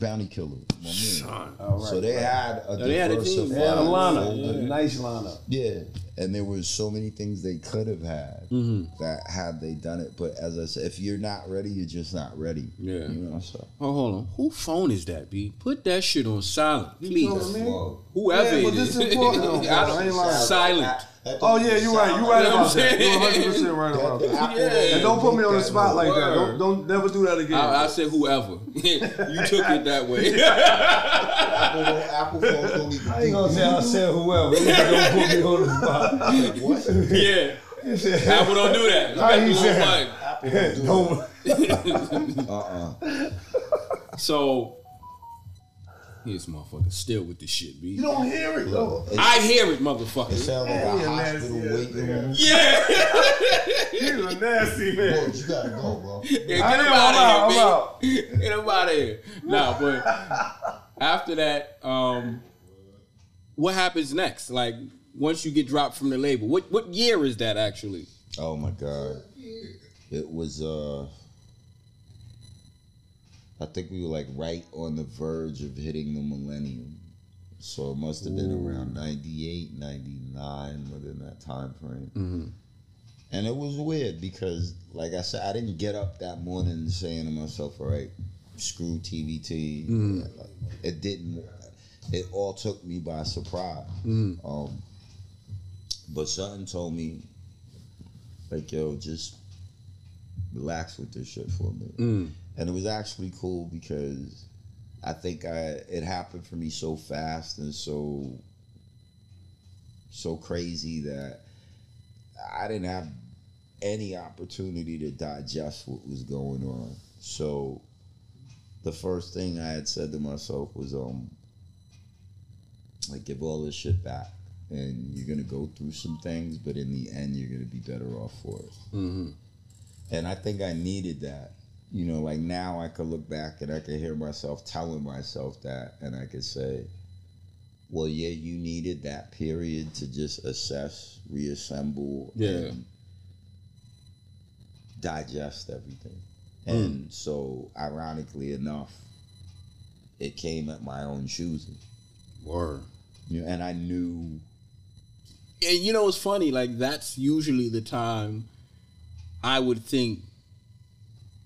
Bounty Killer. My man. All right, so they right. had a Yeah, they had a team. They had a lineup, fold. a nice lineup. Yeah, and there were so many things they could have had Mm-hmm. that had they done it. But as I said, if you're not ready, you're just not ready. Yeah. you know. So Oh, hold on. Who phone is that, B? Put that shit on silent, please. You know what I mean? Whoever Yeah, but it this is. is important. I I don't- ain't lying. silent. Oh yeah, you're right. You're right You know what about that. You're 100 percent right about that. Yeah. And don't put me on the spot like that. Don't don't never do that again. I, I said whoever. you took it that way. Apple, Apple phones only. I ain't gonna say I said whoever. You don't put me on the spot. What? yeah. Said, Apple don't do that. You How got you the say? little mic. don't. Uh-uh. So, this motherfucker still with this shit, B. You don't hear it though. I hear it, motherfucker. It motherfucker. sounds like Yeah, a hospital nasty waiting room. Yeah. You a nasty man. Boy, man. you gotta go, bro. Yeah, get I him am, out I'm of out, here, B. Get him out of here. Nah, but after that, um, what happens next? Like once you get dropped from the label, what what year is that actually? Oh my god. It was uh I think we were like right on the verge of hitting the millennium. So it must have been around 98, 99 within that time frame. Mm-hmm. And it was weird because, like I said, I didn't get up that morning saying to myself, all right, screw TVT. Mm-hmm. Like, it didn't, it all took me by surprise. Mm-hmm. Um, but something told me, like, yo, just relax with this shit for a minute. And it was actually cool because I think I it happened for me so fast and so so crazy that I didn't have any opportunity to digest what was going on. So the first thing I had said to myself was um like give all this shit back and you're gonna go through some things but in the end you're gonna be better off for it and I think I needed that. You know, like now I could look back and I could hear myself telling myself that, and I could say, "Well, yeah, you needed that period to just assess, reassemble, Yeah. and digest everything." Hmm. And so, ironically enough, it came at my own choosing. Word. You know, and I knew And you know, it's funny. Like that's usually the time I would think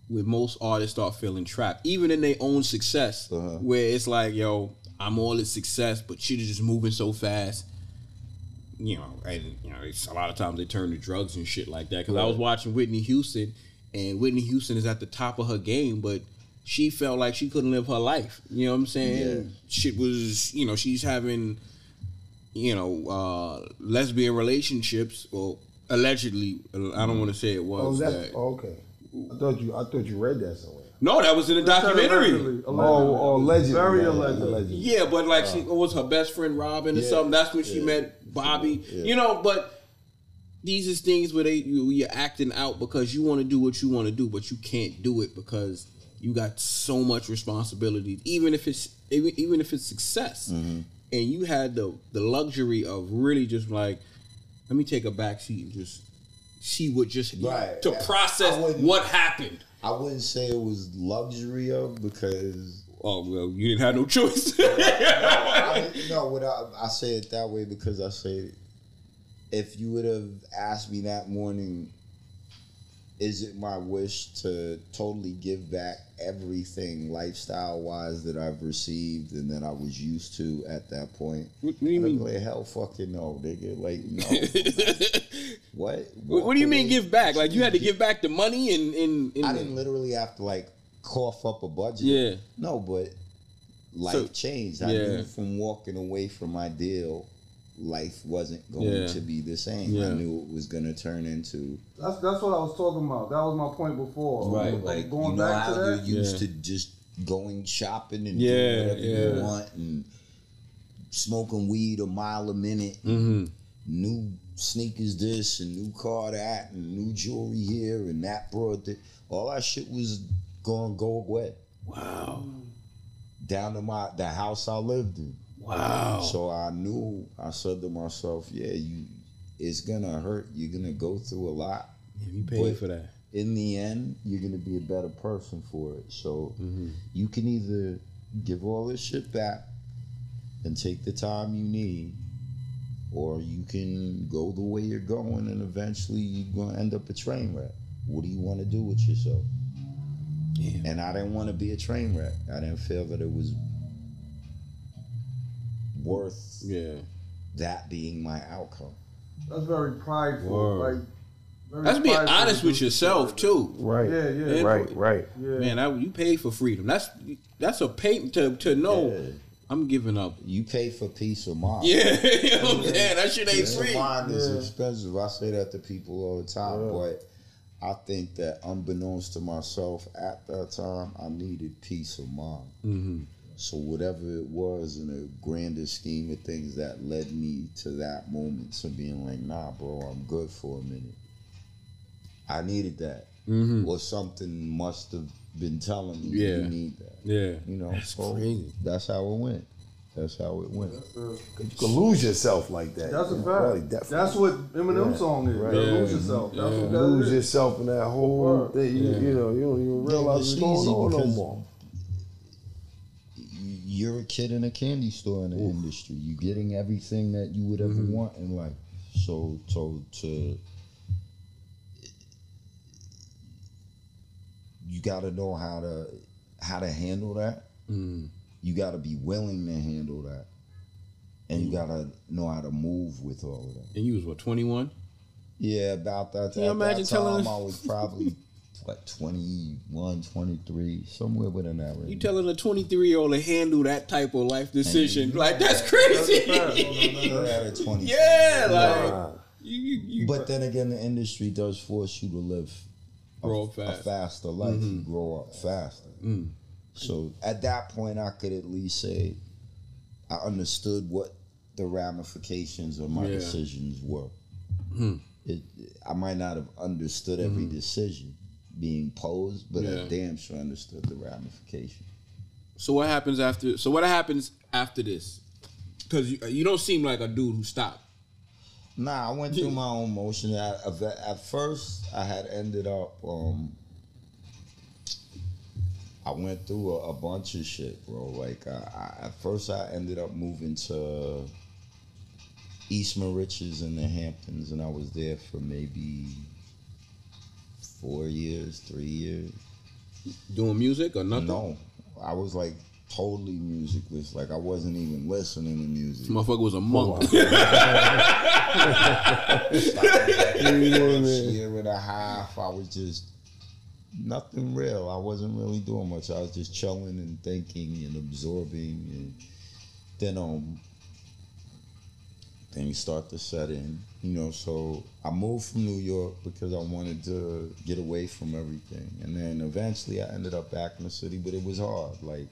with most artists start feeling trapped, even in their own success, Uh-huh. where it's like, yo, I'm all this success, but shit is just moving so fast. You know, and you know, it's, a lot of times they turn to drugs and shit like that. Because I was watching Whitney Houston, and Whitney Houston is at the top of her game, but she felt like she couldn't live her life. You know what I'm saying? Yeah. Shit was, you know, she's having you know, uh, lesbian relationships, or allegedly, I don't want to say it Oh, was. that's that. oh, okay. I thought you. I thought you read that somewhere. No, that was in a documentary. Allegedly, Oh, oh, allegedly. Very yeah, allegedly. allegedly. Yeah, but like she was her best friend Robin or Yeah, something. That's when she yeah. met Bobby. Yeah. You know, but these is things where they you, you're acting out because you want to do what you want to do, but you can't do it because you got so much responsibility. Even if it's even, even if it's success, Mm-hmm. and you had the the luxury of really just like, let me take a back seat and just see what just Right. to process what happened. I wouldn't say it was luxury of because Oh well, you didn't have no choice. I, no, what I, I say it that way because I say, if you would have asked me that morning, is it my wish to totally give back everything lifestyle wise that I've received and that I was used to at that point? What do you mean? Like, hell, fucking no, nigga. Like, no. what? What, what do you mean give back? Like you had to give back the money and and, and I didn't literally have to like cough up a budget. Yeah. No, but life So- changed. I yeah. knew from walking away from my deal, life wasn't going Yeah. to be the same. Yeah. I knew it was going to turn into That's that's what I was talking about. That was my point before. Right, like going you know back how to that. you're used Yeah. to just going shopping and Yeah, doing whatever yeah. you want and smoking weed a mile a minute. Mm-hmm. New sneakers this and new car that and new jewelry here and that brought that. All that shit was going to go away. Wow. down to my the house I lived in. Wow. So I knew I said to myself, yeah, you it's gonna hurt. You're gonna go through a lot. Yeah, you But- for that. In the end, you're gonna be a better person for it. So mm-hmm. you can either give all this shit back and take the time you need, or you can go the way you're going and eventually you're gonna end up a train wreck. What do you want to do with yourself? Yeah. And I didn't want to be a train wreck. I didn't feel that it was worth Yeah. that being my outcome. That's very prideful. Word. Like very That's being prideful honest with yourself shit too. Right. Yeah, yeah. Right. Right. Yeah. Man, I, you paid for freedom. That's that's a pay to to know Yeah. I'm giving up. You pay for peace of mind. Yeah, you know what I'm saying? That shit ain't Peace of free. mind is Yeah. expensive. I say that to people all the time, but I think that unbeknownst to myself at that time, I needed peace of mind. Mm-hmm. So whatever it was in a grander scheme of things that led me to that moment to being like, nah, bro, I'm good for a minute. I needed that. Mm-hmm. Or something must have been telling me Yeah. you need that. Yeah. You know, That's so crazy. that's how it went. That's how it went. You can lose yourself like that. That's a fact. really. That's what Eminem Yeah. song is. Right. You Yeah. Lose yourself. That's Yeah. what that lose is. yourself in that whole Word. thing. You, Yeah. you know, you don't even realize it's what's going on no more. You, you're a kid in a candy store in the industry. You're getting everything that you would ever Mm-hmm. want in life. So, so to you got to know how to how to handle that. Mm. You got to be willing to handle that, and Mm. you got to know how to move with all of that. And you was what, 21? Yeah, about that. Can you at imagine that telling time, us- I was probably what 21, 23, somewhere within that range. You telling a 23 year old to handle that type of life decision? Like, that's crazy. You're at a 20. yeah, like, you, you, you But then again, the industry does force you to live a, Grow a fast. Mm-hmm. faster life. You grow up faster. Mm. So at that point, I could at least say I understood what the ramifications of my Yeah. Decisions were. It, I might not have understood every decision being posed, but. Yeah. I damn sure understood the ramifications. So what happens after? So what happens after this? Because you, you don't seem like a dude who stopped. Nah, I went through my own motion. At, at first, I had ended up. Um, I went through a, a bunch of shit, bro. Like, I, I, at first, I ended up moving to East Moriches in the Hamptons, and I was there for maybe four years, three years. Doing music or nothing? No, I was like totally musicless. Like, I wasn't even listening to music. Motherfucker was a monk. year and a half, I was just nothing real. I wasn't really doing much. I was just chilling and thinking and absorbing, and then um, things start to set in. You know, so I moved from New York because I wanted to get away from everything, and then eventually I ended up back in the city, but it was hard. Like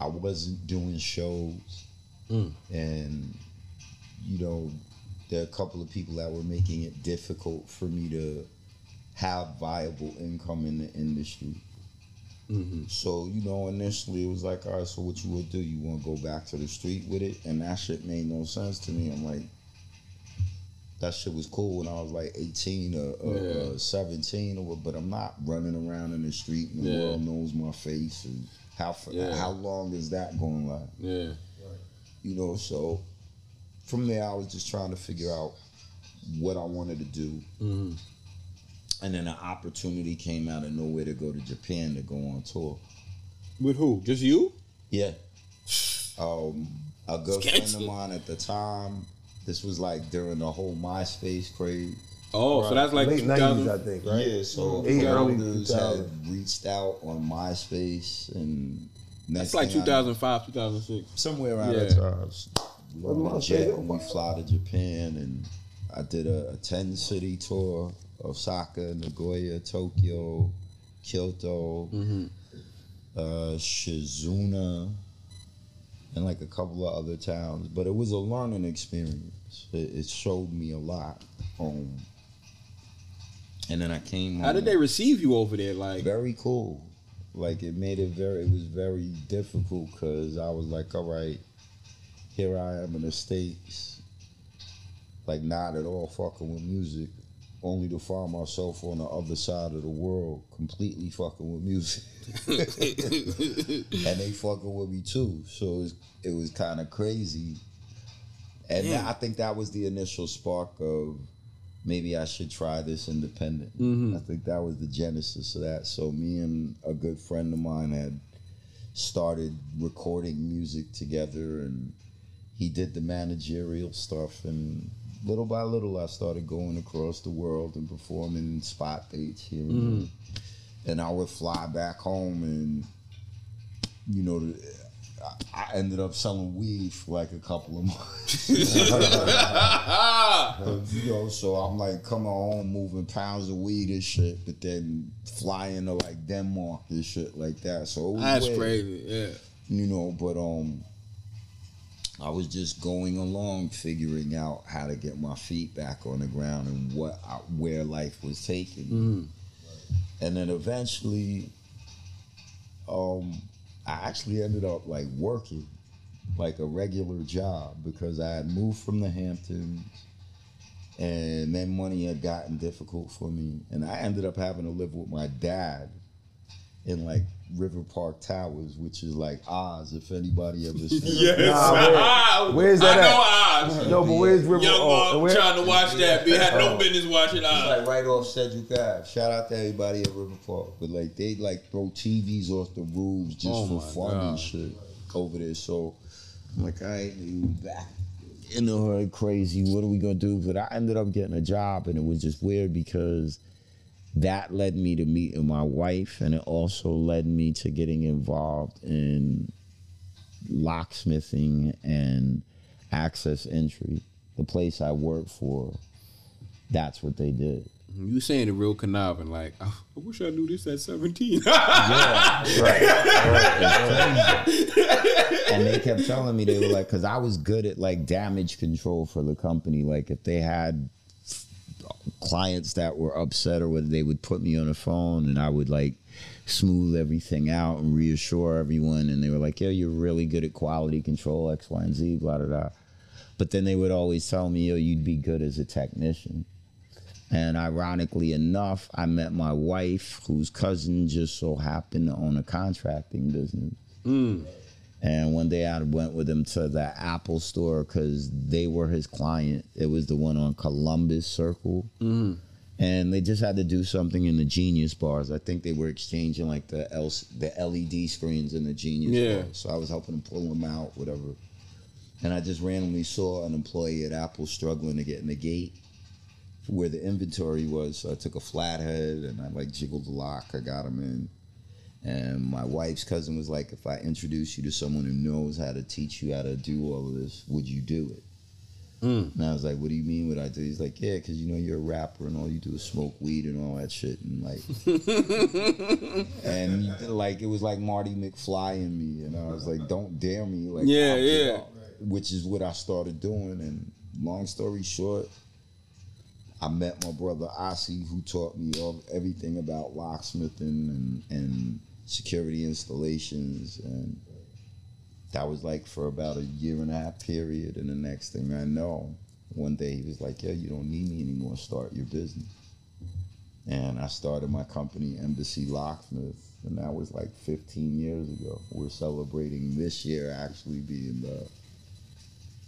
I wasn't doing shows, hmm. and you know, there are a couple of people that were making it difficult for me to have viable income in the industry. Mm-hmm. So, you know, initially it was like, all right, so what you would do? You want to go back to the street with it? And that shit made no sense to me. I'm like, that shit was cool when I was like 18 or, or, Yeah. or 17, or, but I'm not running around in the street and the Yeah. world knows my face. And how, Yeah. how long is that going to last? yeah. you know so from there i was just trying to figure out what i wanted to do Mhm. and then an opportunity came out of nowhere to go to japan to go on tour With who? Just you? yeah um a good friend of mine at the time this was like during the whole myspace craze Oh, so that's like late nineties, I think, right? yeah so Eight, early founders 2000. had reached out on myspace and next That's like thing I- 2005, 2006. somewhere around Yeah. that time. We That's on what a I'm jet and we fly to Japan, and I did a, a ten city tour: Osaka, Nagoya, Tokyo, Kyoto, uh, Shizuna, and like a couple of other towns. But it was a learning experience. It, it showed me a lot. Um, and then I came. How home. did they receive you over there? Like, Very cool. Like it made it very. It was very difficult because I was like, all right, here I am in the states, like not at all fucking with music, only to find myself on the other side of the world, completely fucking with music, and they fucking with me too. So it was, it was kind of crazy, and Damn. I think that was the initial spark of maybe I should try this independent. Mhm. I think that was the genesis of that. So me and a good friend of mine had started recording music together and he did the managerial stuff and little by little I started going across the world and performing in spot dates here and there. And I would fly back home and you know I- ended up selling weed for like a couple of months. you know, so I'm like coming home moving pounds of weed and shit, but then flying to like Denmark and shit like that. So it was that's weird, crazy. Yeah. You know, but um I was just going along figuring out how to get my feet back on the ground and what I, where life was taking. me. And then eventually um I actually ended up like working like a regular job because I had moved from the Hamptons and then money had gotten difficult for me and I ended up having to live with my dad in like River Park Towers, which is like Oz. If anybody ever seen Yes. Nah, where- where's that I at? know Oz. No, but where's River? Young oh, Bob where- trying to watch that. We had no Oh. business watching It's like right off Cedric Ave. Shout out to everybody at River Park. But like they like throw TVs off the roofs just Oh for fun God. and shit over there. So I'm like, all right, we back in the hood, crazy. What are we gonna do? But I ended up getting a job, and it was just weird because that led me to meeting my wife, and it also led me to getting involved in locksmithing and access entry. The place I work for, that's what they did. You saying it real conniving, like I wish I knew this at seventeen. and they kept telling me they were like, because I was good at like damage control for the company. Like if they had clients that were upset or whether they would put me on the phone and I would like smooth everything out and reassure everyone. And they were like, yeah, you're really good at quality control, X, Y, and Z, blah, blah, blah. But then they would always tell me, yo, you'd be good as a technician. And ironically enough, I met my wife, whose cousin just so happened to own a contracting business. Hmm. And one day I went with him to the Apple store because they were his client. It was the one on Columbus Circle. Mm-hmm. And they just had to do something in the Genius bars. I think they were exchanging like the L- the LED screens in the Genius Yeah. bars. So I was helping them pull them out, whatever. And I just randomly saw an employee at Apple struggling to get in the gate where the inventory was. So I took a flathead and I like jiggled the lock. I got him in. And my wife's cousin was like, if I introduce you to someone who knows how to teach you how to do all of this, would you do it? Hmm. And I was like, what do you mean would I do? He's like, yeah, because you know you're a rapper and all you do is smoke weed and all that shit. And like, and like it was like Marty McFly in me. And I was like, don't dare me. Like, Yeah, yeah. Which is what I started doing. And long story short, I met my brother Ossie, who taught me all everything about locksmithing and, and security installations, and that was like for about a year and a half period. And the next thing I know, one day he was like, "Yeah, you don't need me anymore. Start your business." And I started my company, Embassy Locksmith, and that was like 15 years ago. We're celebrating this year actually being the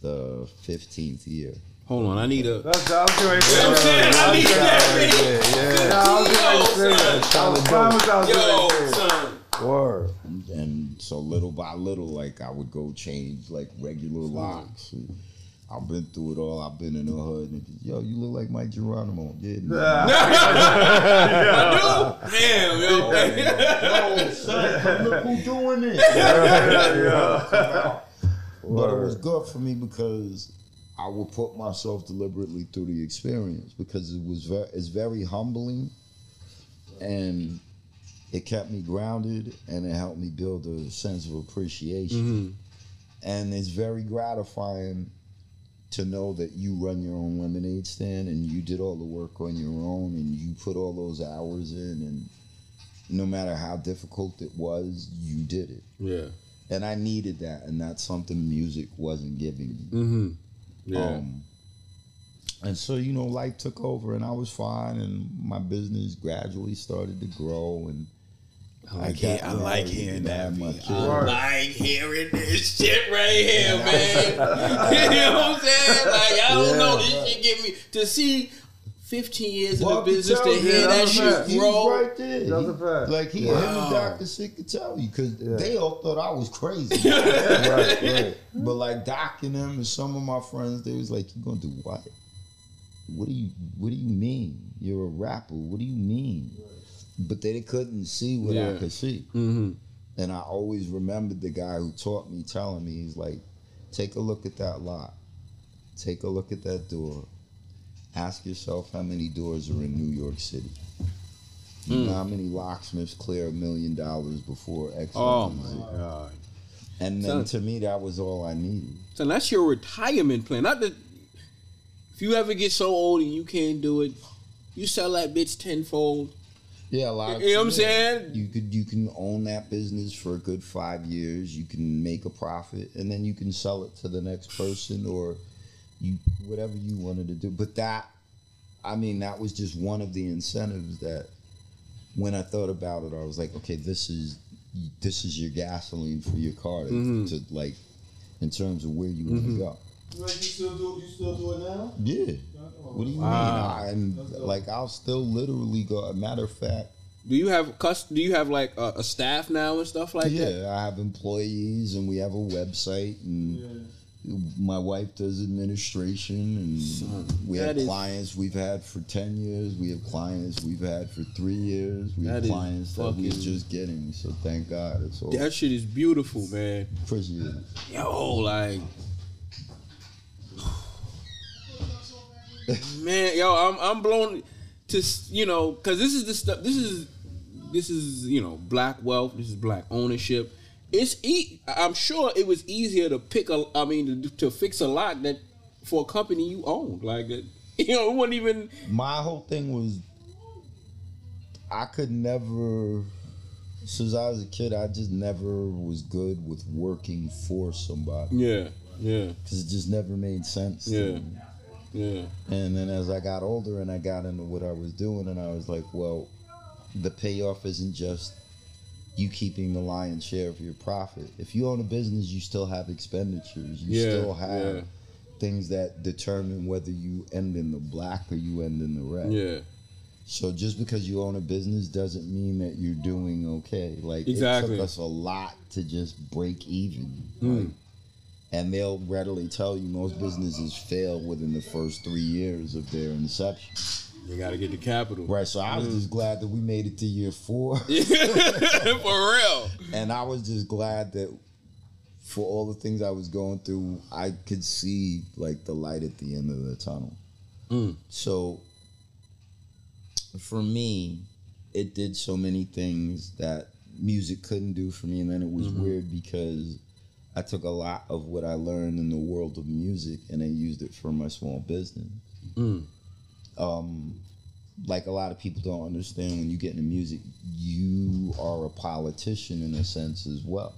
the 15th year. Hold on, I need a. That's I was going to You know what I'm saying? I need that. Yeah, yeah. I was going to say. I was promised Yo, going to say son. That. Word. and so little by little, like I would go change like regular locks. And I've been through it all. I've been in the hood. And, Yo, you look like Mic Geronimo. Yeah, man. I do. Damn, yo. Yo, son, look who doing this. But it was good for me because I would put myself deliberately through the experience because it was very, it's very humbling, and it kept me grounded and it helped me build a sense of appreciation. And it's very gratifying to know that you run your own lemonade stand and you did all the work on your own and you put all those hours in and no matter how difficult it was, you did it Yeah. and I needed that, and that's something music wasn't giving me. Mm-hmm. Yeah. Um, and so you know, life took over, and I was fine, and my business gradually started to grow, and I like got he- I like hearing that, had my B. kids. I like hearing this shit right here, man. you know what I'm saying? Like, I don't know. This shit get me to see 15 years in the Well, I can business to hear yeah, that shit fact. He's grow. right there. That's He- a fact. Like he, him and Doctor Sick could tell you because they all thought I was crazy. Right, right. But like Doc and them and some of my friends, they was like, "You gonna do what? What do you What do you mean? You're a rapper. What do you mean?" But they couldn't see what Yeah. I could see. Mm-hmm. And I always remembered the guy who taught me telling me, he's like, "Take a look at that lot. Take a look at that door. Ask yourself how many doors are in New York City." You know how many locksmiths clear a million dollars before X? Oh my god. And then Son. to me, that was all I needed. So that's your retirement plan. Not that if you ever get so old and you can't do it, you sell that bitch tenfold. Yeah, a lot. Of, You know what I'm saying? You could you can own that business for a good five years. You can make a profit, and then you can sell it to the next person, or you whatever you wanted to do. But that, I mean, that was just one of the incentives that when I thought about it, I was like, okay, this is this is your gasoline for your car to, Mm-hmm. to like in terms of where you want to go. You still do you still do it now? Yeah. What do you Wow. mean? I'm like I'll still literally go. A matter of fact, Do you have cus- Do you have like a, a staff now and stuff like that? yeah, I have employees and we have a website and my wife does administration and we have clients we've had for 10 years we have clients we've had for three years we have clients that we're just getting so thank god it's all That shit is beautiful, man. appreciate it Yo, like. Man, yo, I'm I'm blown to you know because this is the stuff. This is this is you know black wealth. This is black ownership. It's e- I'm sure it was easier to pick a. I mean, to, to fix a lock that for a company you owned. Like that, you know, it wasn't even. my whole thing was i could never since i was a kid i just never was good with working for somebody Yeah, yeah, because it just never made sense Yeah. Yeah. And then as I got older and I got into what I was doing, and I was like, well, the payoff isn't just you keeping the lion's share of your profit. If you own a business, you still have expenditures. You Yeah, still have yeah. things that determine whether you end in the black or you end in the red. Yeah, So just because you own a business doesn't mean that you're doing okay. Like Exactly. it took us a lot to just break even. Hmm. Like, and they'll readily tell you most businesses fail within the first three years of their inception. you got to get the capital. Right. So I was just glad that we made it to year four. For real. and I was just glad that for all the things I was going through, I could see like the light at the end of the tunnel. Mm. So for me, it did so many things that music couldn't do for me. And then it was mm-hmm. weird because I took a lot of what I learned in the world of music and I used it for my small business. Mm. Um, like a lot of people don't understand when you get into music, you are a politician in a sense as well.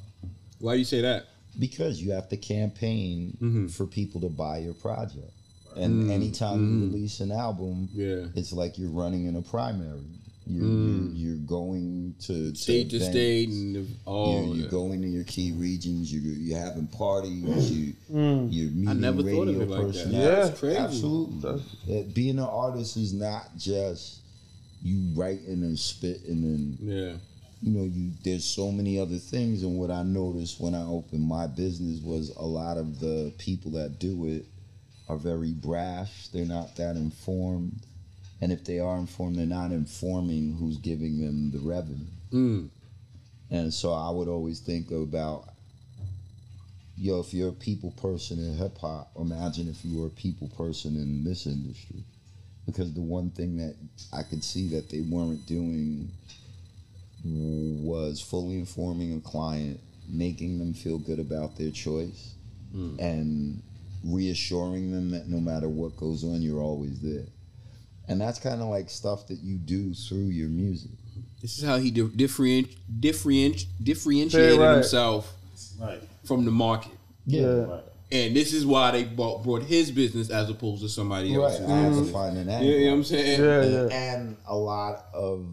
Why do you say that? Because you have to campaign mm-hmm. for people to buy your project. And mm. anytime you mm. release an album, Yeah. it's like you're running in a primary. You're, you're, you're going to State to events. state and the- You're, you're yeah. going to your key regions. You're, you're having parties. You, You're meeting I never radio thought of it like that. personalities. Yeah. That's crazy. Absolutely. Uh, being an artist is not just you writing and spitting and yeah. you know you. There's so many other things. And what I noticed when I opened my business was a lot of the people that do it are very brash. They're not that informed. And if they are informed, they're not informing who's giving them the revenue. Mm. And so I would always think about, yo, if you're a people person in hip hop, imagine if you were a people person in this industry. Because the one thing that I could see that they weren't doing was fully informing a client, making them feel good about their choice, and reassuring them that no matter what goes on, you're always there. And that's kind of like stuff that you do through your music. This is how he di- differenti- differenti- differentiated right. himself Right. from the market. Yeah. And this is why they bought, brought his business as opposed to somebody Right. else's. I had to business. find an Yeah, angle. you know what I'm saying? Yeah, and, yeah. and a lot of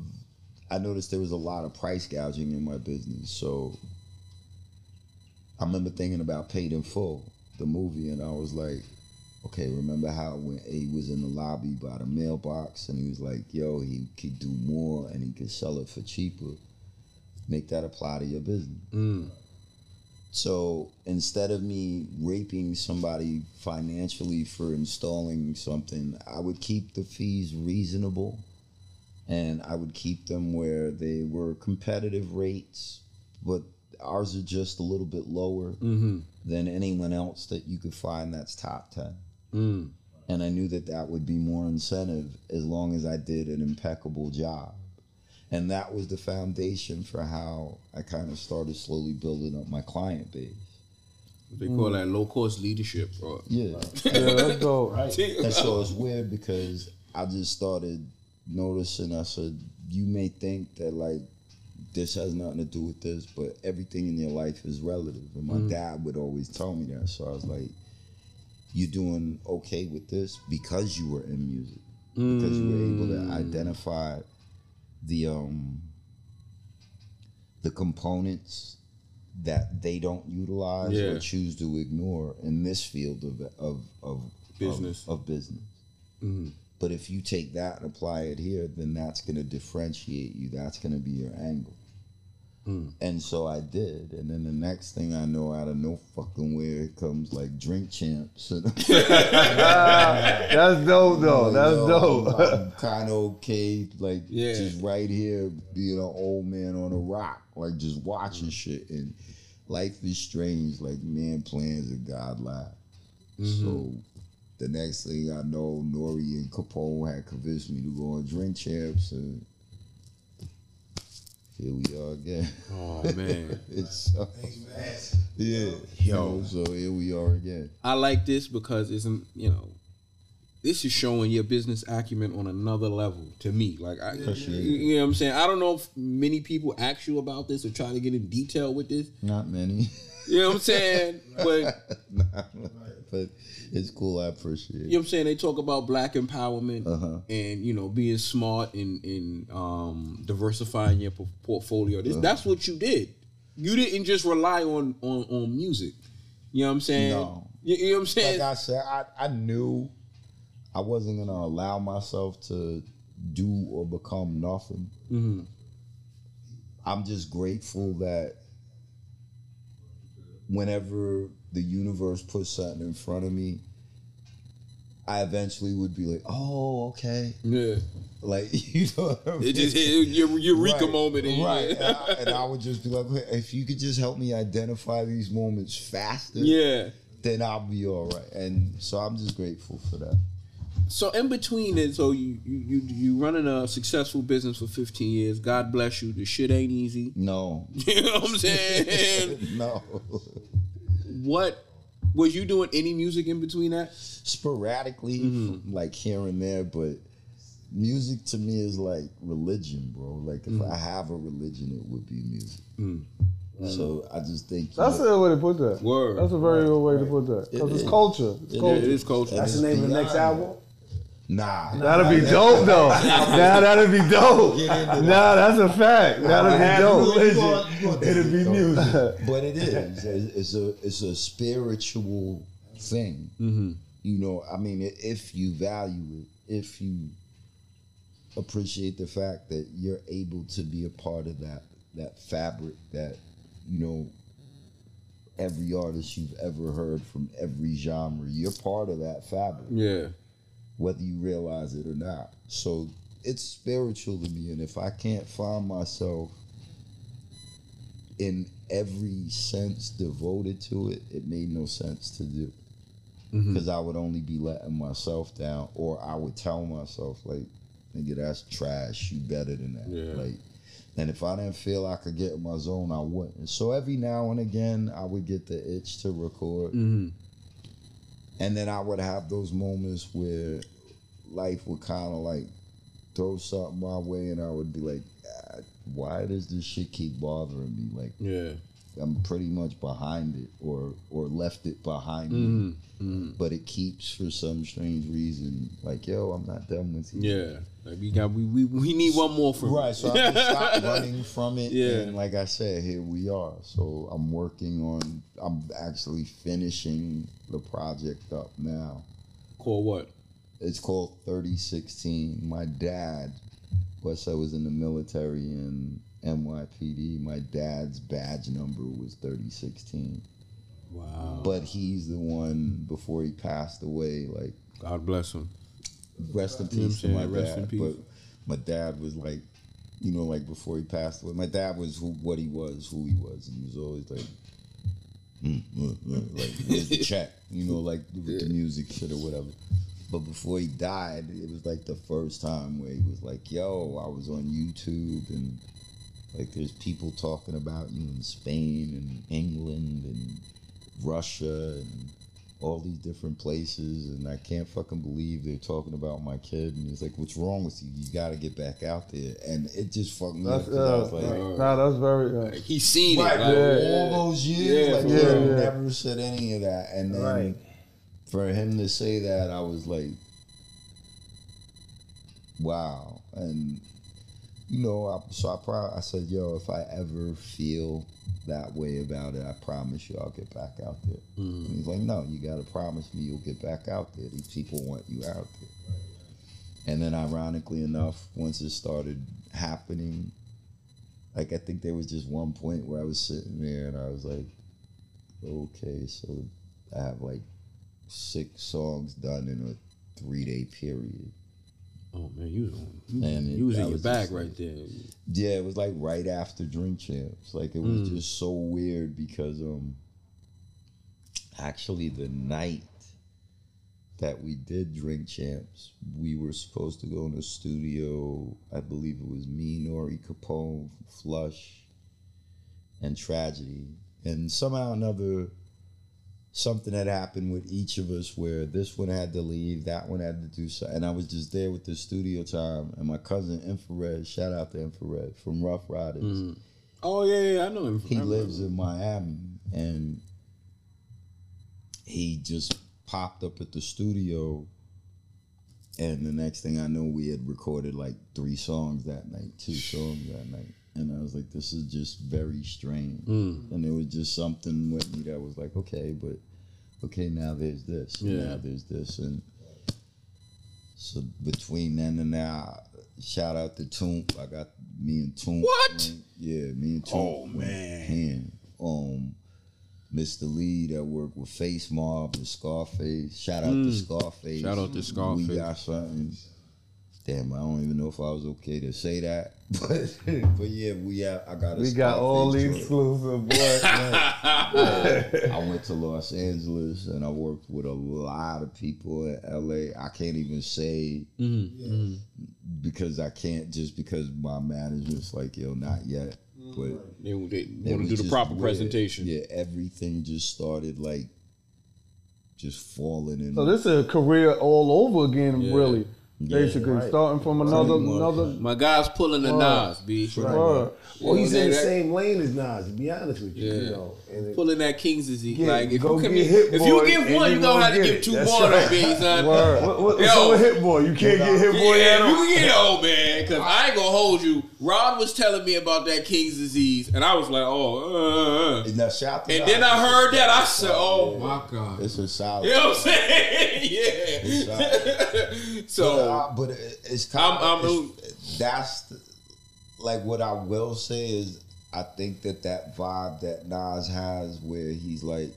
I noticed there was a lot of price gouging in my business. So I remember thinking about Paid in Full, the movie, and I was like, okay, remember how when A was in the lobby by the mailbox and he was like, yo, he could do more and he could sell it for cheaper. Make that apply to your business. Mm. So instead of me raping somebody financially for installing something, I would keep the fees reasonable and I would keep them where they were competitive rates, but ours are just a little bit lower mm-hmm. than anyone else that you could find that's top 10. Mm. And I knew that that would be more incentive as long as I did an impeccable job. And that was the foundation for how I kind of started slowly building up my client base. They call that low cost leadership, bro. Yeah. Yeah, that's dope. and so it's weird because I just started noticing. I said, you may think that like this has nothing to do with this, but everything in your life is relative. And my mm-hmm. dad would always tell me that. So I was like, you're doing okay with this because you were in music, because you were able to identify the um the components that they don't utilize Yeah. or choose to ignore in this field of of of Business. of, of business. But if you take that and apply it here, then that's going to differentiate you. That's going to be your angle. Mm. And so I did, and then the next thing I know, out of no fucking where, it comes like drink champs. And That's dope though. That's Yo, dope. I'm, kind of okay, like Yeah. just right here, being an old man on a rock, like just watching mm. shit. And life is strange, like man plans and God laughs. So the next thing I know, Nore and Capone had convinced me to go on Drink Champs, and here we are again. Oh man. it's uh, yeah, yo. So here we are again. I like this because it's um, you know, this is showing your business acumen on another level to me. Like I, Appreciate you, you know what I'm saying. I don't know if many people ask you about this or try to get in detail with this. Not many. You know what I'm saying? But but it's cool. I appreciate it. you know what I'm saying. They talk about black empowerment Uh-huh. and you know being smart and and um, diversifying your po- portfolio. Uh-huh. That's what you did. You didn't just rely on on on music. You know what I'm saying? No. You, you know what I'm saying? like I said, I, I knew I wasn't gonna allow myself to do or become nothing. Mm-hmm. I'm just grateful that whenever the universe puts something in front of me, I eventually would be like, "Oh, okay." yeah. Like you know, I mean? It just hit your eureka Right, moment. Right? And I, and I would just be like, "If you could just help me identify these moments faster, Yeah. then I'll be all right." And so I'm just grateful for that. So in between it, so you you you you running a successful business for 15 years. God bless you. The shit ain't easy. No, You know what I'm saying? no. what was you doing any music in between that? Sporadically, Mm-hmm. like here and there, but music to me is like religion, bro. Like if Mm-hmm. I have a religion, it would be music. Mm. So I just think That's a good way to put that. Word. That's a very good way to put that. Because It it's is. culture. It's It culture. It is culture. That's the name of the next beyond album. Nah, That'll be dope though. nah, that'll be dope. Nah, that's a fact. That'll be dope. You gonna- you gonna It'll be music. but it is. It's it's a it's a spiritual thing. Mm-hmm. You know, I mean, if you value it, if you appreciate the fact that you're able to be a part of that that fabric that you know every artist you've ever heard from every genre, you're part of that fabric Yeah. Whether you realize it or not. So it's spiritual to me, and if I can't find myself in every sense devoted to it, it made no sense to do. Because I would only be letting myself down, or I would tell myself, like, nigga, that's trash. You better than that. Yeah. Like, and if I didn't feel I could get in my zone, I wouldn't. So every now and again, I would get the itch to record. Mm-hmm. And then I would have those moments where life would kind of like throw something my way, and I would be like, "Ah, "Why does this shit keep bothering me?" Like Yeah. I'm pretty much behind it, or or left it behind Mm-hmm. me, but it keeps for some strange reason. Like, yo, I'm not done with you. Yeah. Like we got we we, we need one more from Right, so I can stop running from it. Yeah. And like I said, here we are. So I'm working on I'm actually finishing the project up now. Call what? It's called 3016. My dad, plus I was in the military in NYPD, my dad's badge number was 3016. Wow. But he's the one before he passed away, like God bless him. rest in You know what peace to my saying? Rest in dad. peace. But my dad was like, you know, like before he passed away, my dad was who, what he was, who he was. And he was always like, mm, mm, mm, like where's the check? You know, like with the music shit or whatever. But before he died, it was like the first time where he was like, "Yo, I was on YouTube and like there's people talking about you in Spain and England and Russia and all these different places, and I can't fucking believe they're talking about my kid." And he's like, "What's wrong with you? You got to get back out there." And it just fucked me up That's, 'cause I was uh, like. nah, that's very. Uh, Like, he's seen Right, it. Like, Yeah. all those years, Yeah, like yeah, he yeah. never said any of that, and then Right. for him to say that, I was like, "Wow!" And you know, I, so I pro- I said, yo, if I ever feel that way about it, I promise you I'll get back out there. Mm. And he's like, no, you got to promise me you'll get back out there. These people want you out there. And then, ironically enough, once it started happening, like I think there was just one point where I was sitting there and I was like, okay, so I have like six songs done in a three day period. Oh man, you was on, And it- you was in your bag right there. Yeah, it was like right after Drink Champs. Like it was just so weird because um actually the night that we did Drink Champs, we were supposed to go in the studio. I believe it was me, Nore Capone, Flush, and Tragedy. And somehow or another something had happened with each of us where this one had to leave, that one had to do something. And I was just there with the studio time. And my cousin Infa-Red, shout out to Infa-Red from Ruff Ryders. Mm-hmm. Oh yeah, yeah, I know him. He lives in Miami. And he just popped up at the studio. And the next thing I know, we had recorded like three songs that night, two songs that night. And I was like, this is just very strange. And it was just something with me that was like, okay, but okay, now there's this. Yeah. Now there's this. And so between then and now, shout out to Toomp. I got me and Toomp. What? went- yeah, me and Toomp. Oh, man. hand. Um, Mr. Lee that worked with Facemob and Scarface. Shout out to Scarface. Mm. Shout out to Scarface. We got something. Damn, I don't even know if I was okay to say that, but but yeah, we have. I got. A We got all the Scarface joint. exclusive, boy. I went to Los Angeles and I worked with a lot of people in LA. I can't even say mm-hmm. Mm-hmm. because I can't just because my manager's like, yo, not yet. Mm-hmm. But They, they want to do the proper weird. presentation. Yeah, everything just started like just falling in. so this is a career all over again, Yeah. really. Basically, starting from another another. My guy's pulling the Nas, b. Word. Well, he's in the that- same lane as Nas, to be honest with you. Yeah. You know, and it, Pulling that King's disease. Yeah, like if go you, can, get Hit if you give one, you you gonna gonna have to get give it. two That's more, right. right. son. Word. what, what, Yo. so with Hit Boy, you can't get Hit Boy Yeah, at you all. can get old man, because I ain't gonna hold you. Rod was telling me about that King's disease, and I was like, oh, uh, uh, uh. Shout and then I heard that, I said, oh my god, It's a solid. you know what I'm saying? yeah. But, so uh, but it's kind I'm- of I'm- that's the, like what I will say is I think that that vibe that Nas has where he's like,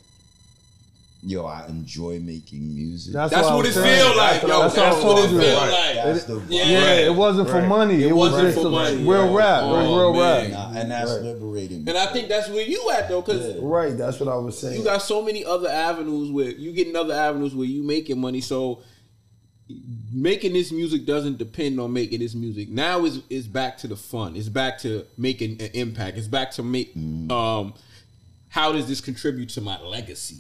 yo, I enjoy making music. that's I what was it saying. feel like, yo. That's That's, what I what it told you. feel Right. like. That's the vibe. Yeah. Yeah, it wasn't for Right. money. It, was wasn't just for money. real oh, rap. Oh, real man. rap. Nah, and that's Right. liberating. And I think that's where you at though, because Right, that's what I was saying. you got so many other avenues where you getting other avenues where you making money. So making this music doesn't depend on making this music. Now is is back to the fun. It's back to making an impact. It's back to make um how does this contribute to my legacy?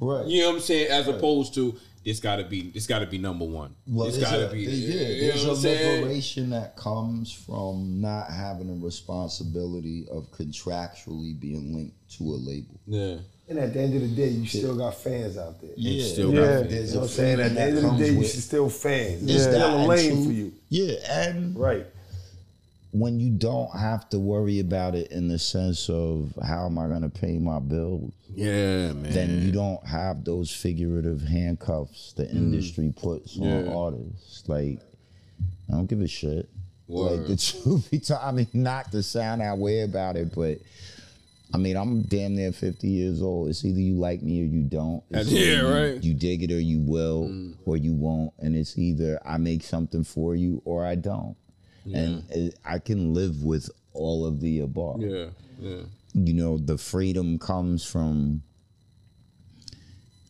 right. You know what I'm saying? As opposed to this gotta be this gotta be number one. Well, it's there's gotta a, be there- you yeah, know there's a liberation that comes from not having a responsibility of contractually being linked to a label. Yeah. And at the end of the day, you still got fans out there. Yeah, still got fans. You know what I'm saying? At the end of the day, you should still fans. It's There's still a lane true- for you. Yeah, and Right. when you don't have to worry about it in the sense of how am I going to pay my bills, Yeah, man. then you don't have those figurative handcuffs the industry puts on Mm. Artists. Like, I don't give a shit. Word. Like the truth be told, I mean, not to sound that way about it, but I mean, I'm damn near 50 years old. It's either you like me or you don't. It's Yeah, you- right. You dig it or you will, mm. or you won't. And it's either I make something for you or I don't. And it, I can live with all of the above yeah, yeah. you know the freedom comes from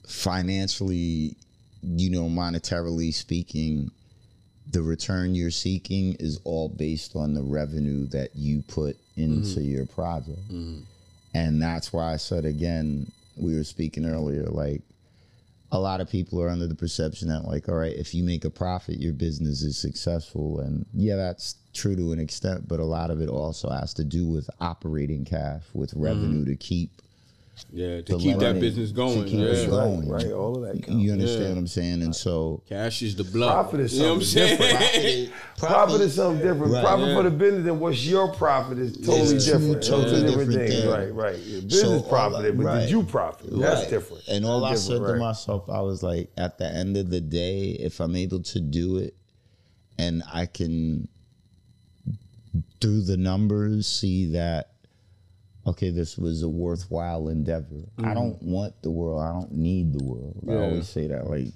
financially you know monetarily speaking the return you're seeking is all based on the revenue that you put into mm. your project mm. And that's why i said again we were speaking earlier like a lot of people are under the perception that like all right if you make a profit your business is successful. And yeah that's true to an extent but a lot of it also has to do with operating cash with mm. revenue to keep Yeah, to To keep that eliminate- business to going. keep yeah. it going. Right, all of that. You- You understand Yeah. what I'm saying? And so Cash is the blood. Profit is you know what I'm something saying? Profit is something different. Right. profit Yeah. for the business and what's your profit is totally It's two different. totally Those different different things. things. Right, right. Your business all profited, but right. did you profit? That's different. And all I said different, to myself, I was like, at the end of the day, if I'm able to do it and I can through the numbers see that okay, this was a worthwhile endeavor. I mm-hmm. don't want the world. I don't need the world. I always say that. Like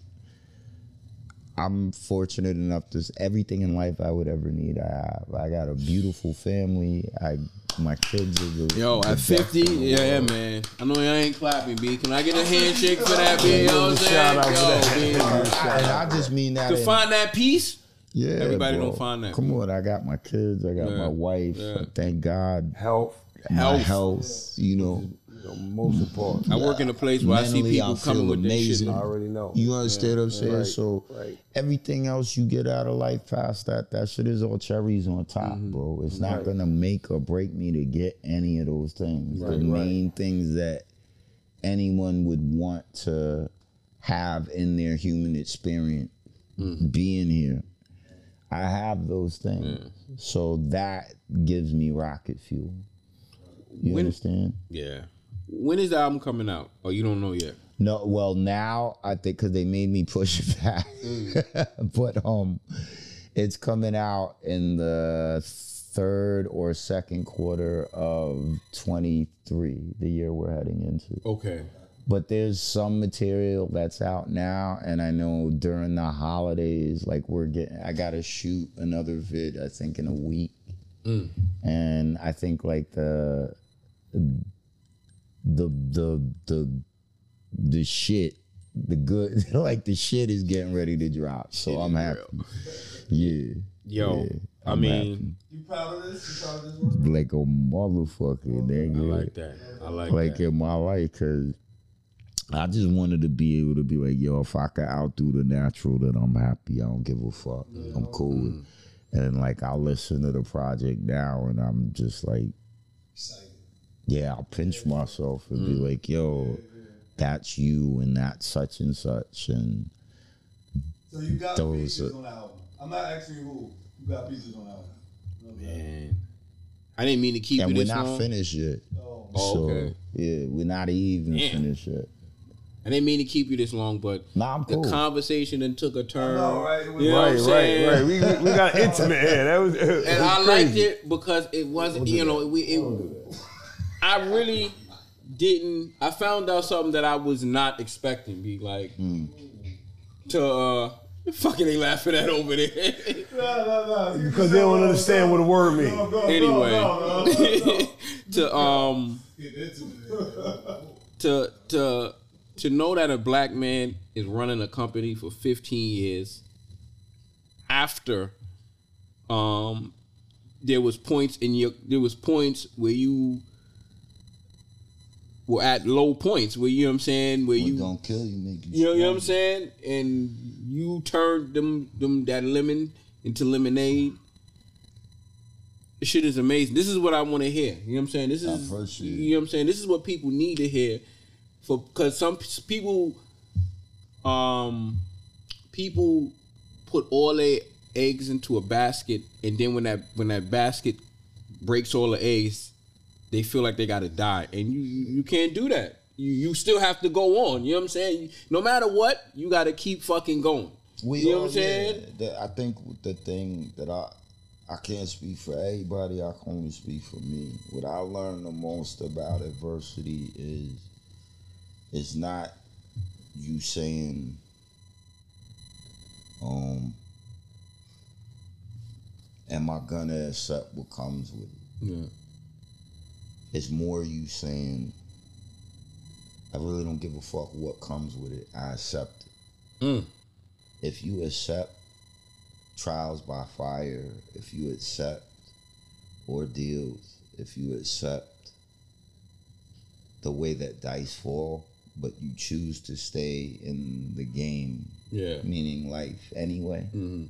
I'm fortunate enough to everything in life I would ever need. I have. I got a beautiful family. I my kids are the Yo, the at 50, yeah, yeah, man. I know I ain't clapping, B. Can I get a handshake for that, B? You know what I'm saying? Shout out for Yo, that. B. And I just mean that To in- find that peace, Yeah, Everybody bro. don't find that. Come on, I got my kids, I got Yeah, my wife. yeah. Thank God, Health, my Health. health. You know, you know, most important. I work in a place where I see people I coming feel with this shit. amazing. I already know. you understand what I'm saying. Right, so right. everything else you get out of life past that, that shit is all cherries on top, Mm-hmm. bro. It's not gonna make or break me to get any of those things. the main things that anyone would want to have in their human experience, Mm. being here. I have those things. So that gives me rocket fuel. You When- understand? Yeah. When is the album coming out? Oh, you don't know yet. No, well now I think because they made me push it back, but um, it's coming out in the third or second quarter of twenty three, the year we're heading into. Okay. But there's some material that's out now, and I know during the holidays, like we're getting, I gotta shoot another vid. I think in a week, and I think like the the the the the shit, the good, like the shit is getting ready to drop. So I'm happy. Yeah. Yo, yeah, I I'm mean, You proud of this? You proud of this work? like a motherfucker, I like that. I like, like that. in my life because I just wanted to be able to be like, yo, if I could outdo the natural, then I'm happy. I don't give a fuck. I'm cool. with mm. And like I listen to the project now, and I'm just like, Excited. Yeah, I'll pinch myself and be mm. like, yo, that's you, and that's such and such, and So you got Those pieces are- on the album. I'm not asking you who. You got pieces on the album. Man. I didn't mean to keep you and it we're this not long. finished yet. Oh, Oh, so okay. yeah, we're not even Damn. finished yet. I didn't mean to keep you this long, but Nah, I'm the cool. conversation then took a turn. know, right? It was- You know what Right, I'm right, saying? right. We, we, we got intimate here. That was, it and was I liked it because it wasn't, you know, we. It, I really didn't. I found out something that I was not expecting. Be like to uh, fucking they laughing at over there. No, no, no. Because they don't understand what a word means. Go, go, anyway, go, no, no. to um Get into it. to to to know that a black man is running a company for 15 years after um there was points in your there was points where you were at low points where you know what I'm saying where What you gonna kill you, make you. you know, you know what I'm saying? And you turned them them that lemon into lemonade. This shit is amazing. This is what I want to hear. You know what I'm saying? This is you know what I'm saying? This is what people need to hear for because some people um people put all their eggs into a basket and then when that when that basket breaks all the eggs they feel like they gotta die and you you, can't do that you you still have to go on you know what i'm saying no matter what you gotta keep fucking going We You know all, what I'm saying? yeah, the- I think the thing that I I can't speak for everybody. I can only speak for me. What I learned the most about adversity is it's not you saying, um, am I gonna accept what comes with it? yeah. It's more you saying, I really don't give a fuck what comes with it. I accept it. Mm. If you accept trials by fire, if you accept ordeals, if you accept the way that dice fall, but you choose to stay in the game, yeah meaning life anyway, Mhm.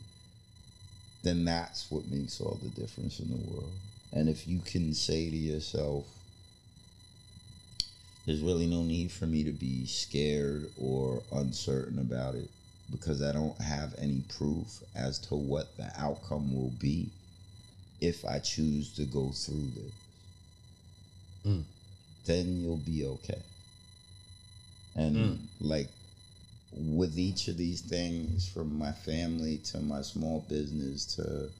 then that's what makes all the difference in the world. And if you can say to yourself, there's really no need for me to be scared or uncertain about it because I don't have any proof as to what the outcome will be if I choose to go through this. Hmm. Then you'll be okay. And hmm. like with each of these things, from my family to my small business to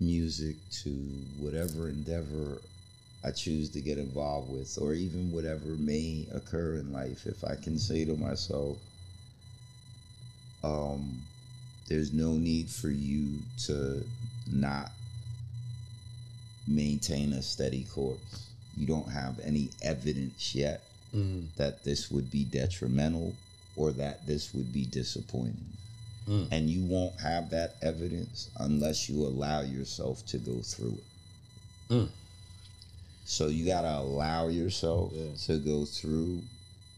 music to whatever endeavor I choose to get involved with, or even whatever may occur in life, if I can say to myself, um, there's no need for you to not maintain a steady course. You don't have any evidence yet mm. that this would be detrimental or that this would be disappointing. Mm. And you won't have that evidence unless you allow yourself to go through it. Mm. So you gotta allow yourself to go through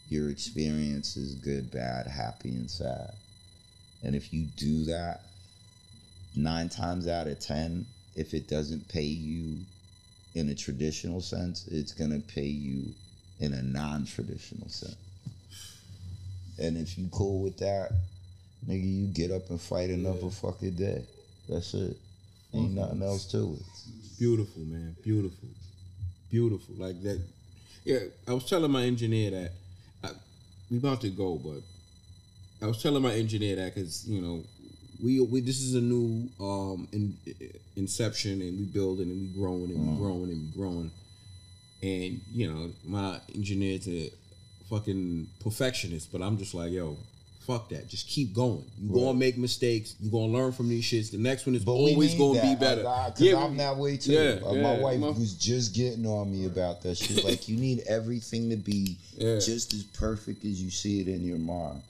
your experiences, good, bad, happy, and sad. And if you do that, nine times out of ten, if it doesn't pay you in a traditional sense, it's gonna pay you in a non-traditional sense. And if you cool with that, nigga, you get up and fight another fucking day. That's it. Ain't nothing else to it. Beautiful, man. Beautiful. Beautiful. Like that. Yeah, I was telling my engineer that I, we about to go, but I was telling my engineer that because you know we we this is a new um in, inception and we building and we growing and we growing and we growing, and you know my engineer's a fucking perfectionist, but I'm just like yo. Fuck that. Just keep going. You gonna make mistakes. You gonna learn from these shits. The next one is But always gonna that. be better. Cause Yeah, I'm that way too. yeah, Uh, my yeah, wife my- was just getting on me about that. She's like, you need everything to be Yeah. just as perfect as you see it in your mind.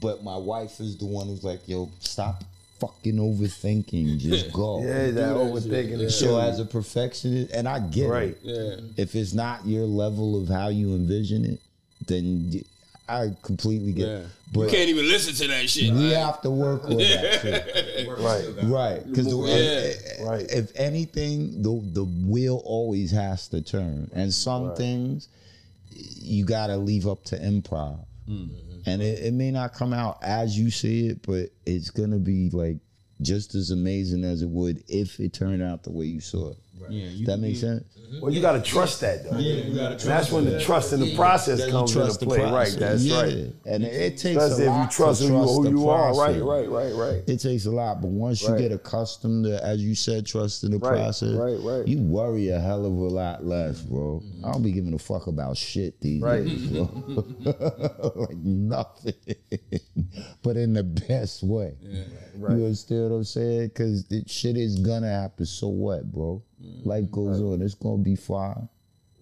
But my wife is the one who's like, yo, stop fucking overthinking. Just go. Yeah, that overthinking is So as a perfectionist, and I get Right. it. Yeah. If it's not your level of how you envision it, then y- I completely get Yeah. it. You can't even listen to that shit. we like- have to work on that too. Right. Right, because Yeah. Eh, eh, right. if anything, the the wheel always has to turn, and some things you gotta leave up to improv, mm-hmm. and it, it may not come out as you see it, but it's gonna be like just as amazing as it would if it turned out the way you saw it. Yeah, you, That makes sense. Mm-hmm. Well, you got to trust that though. Yeah, you got to And that's when the trust in the process That comes into trust the play. Right. That's Yeah. right. And it, it takes Especially a if lot you trust to who you, trust who you are. Right. Right. Right. Right. It takes a lot, but once you get accustomed to, as you said, trust in the Right, process, right, right. you worry a hell of a lot less, bro. I don't be giving a fuck about shit these Right. days, bro. like nothing, but in the best way. You understand what I'm saying? Because shit is gonna happen. So what, bro? Mm-hmm. Life goes on. It's gonna be fine.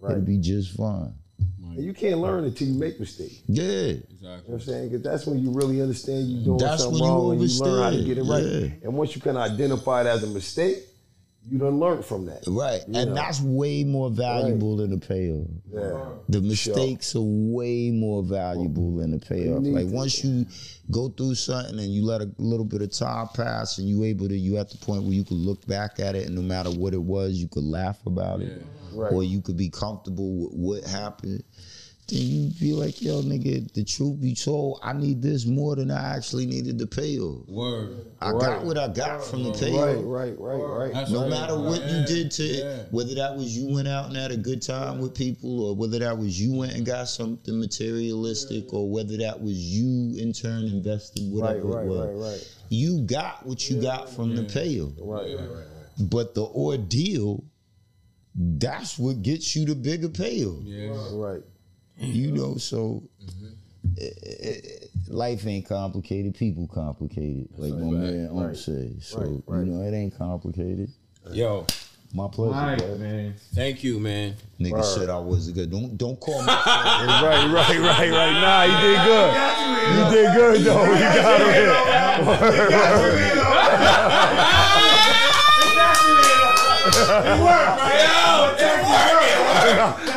It'll be just fine. And you can't learn until you make mistakes. Yeah. Exactly. You know what I'm saying? Because that's when you really understand you're doing That's something when you wrong and you learn how to get it right. Yeah. And once you can identify it as a mistake, you done learned from that. Right. You and know. that's way more valuable than the payoff. Yeah. The mistakes are way more valuable than the payoff. Like to- once you go through something and you let a little bit of time pass and you able to you at the point where you could look back at it and no matter what it was, you could laugh about it. Right. Or you could be comfortable with what happened. Then you be like, yo, nigga, the truth be told, I need this more than I actually needed the payoff. Word. I got what I got from the payoff. Right, right, right, right. That's No right. matter what you did to yeah. it, whether that was you went out and had a good time with people, or whether that was you went and got something materialistic, or whether that was you in turn invested Right, whatever right, it was, right, right. you got what you got from the payoff. Right, right, right. But the ordeal, that's what gets you the bigger payoff. Yeah. Right. You know, so eh, eh, life ain't complicated. People complicated, like my man Unc right, say. So right, right. you know, it ain't complicated. Yo, My pleasure, bro. man. thank you, man. Nigga Word. said I wasn't good. Don't don't call me. Right, right, right, right. Nah, you did good. You did good though. You got it. Worked, yo,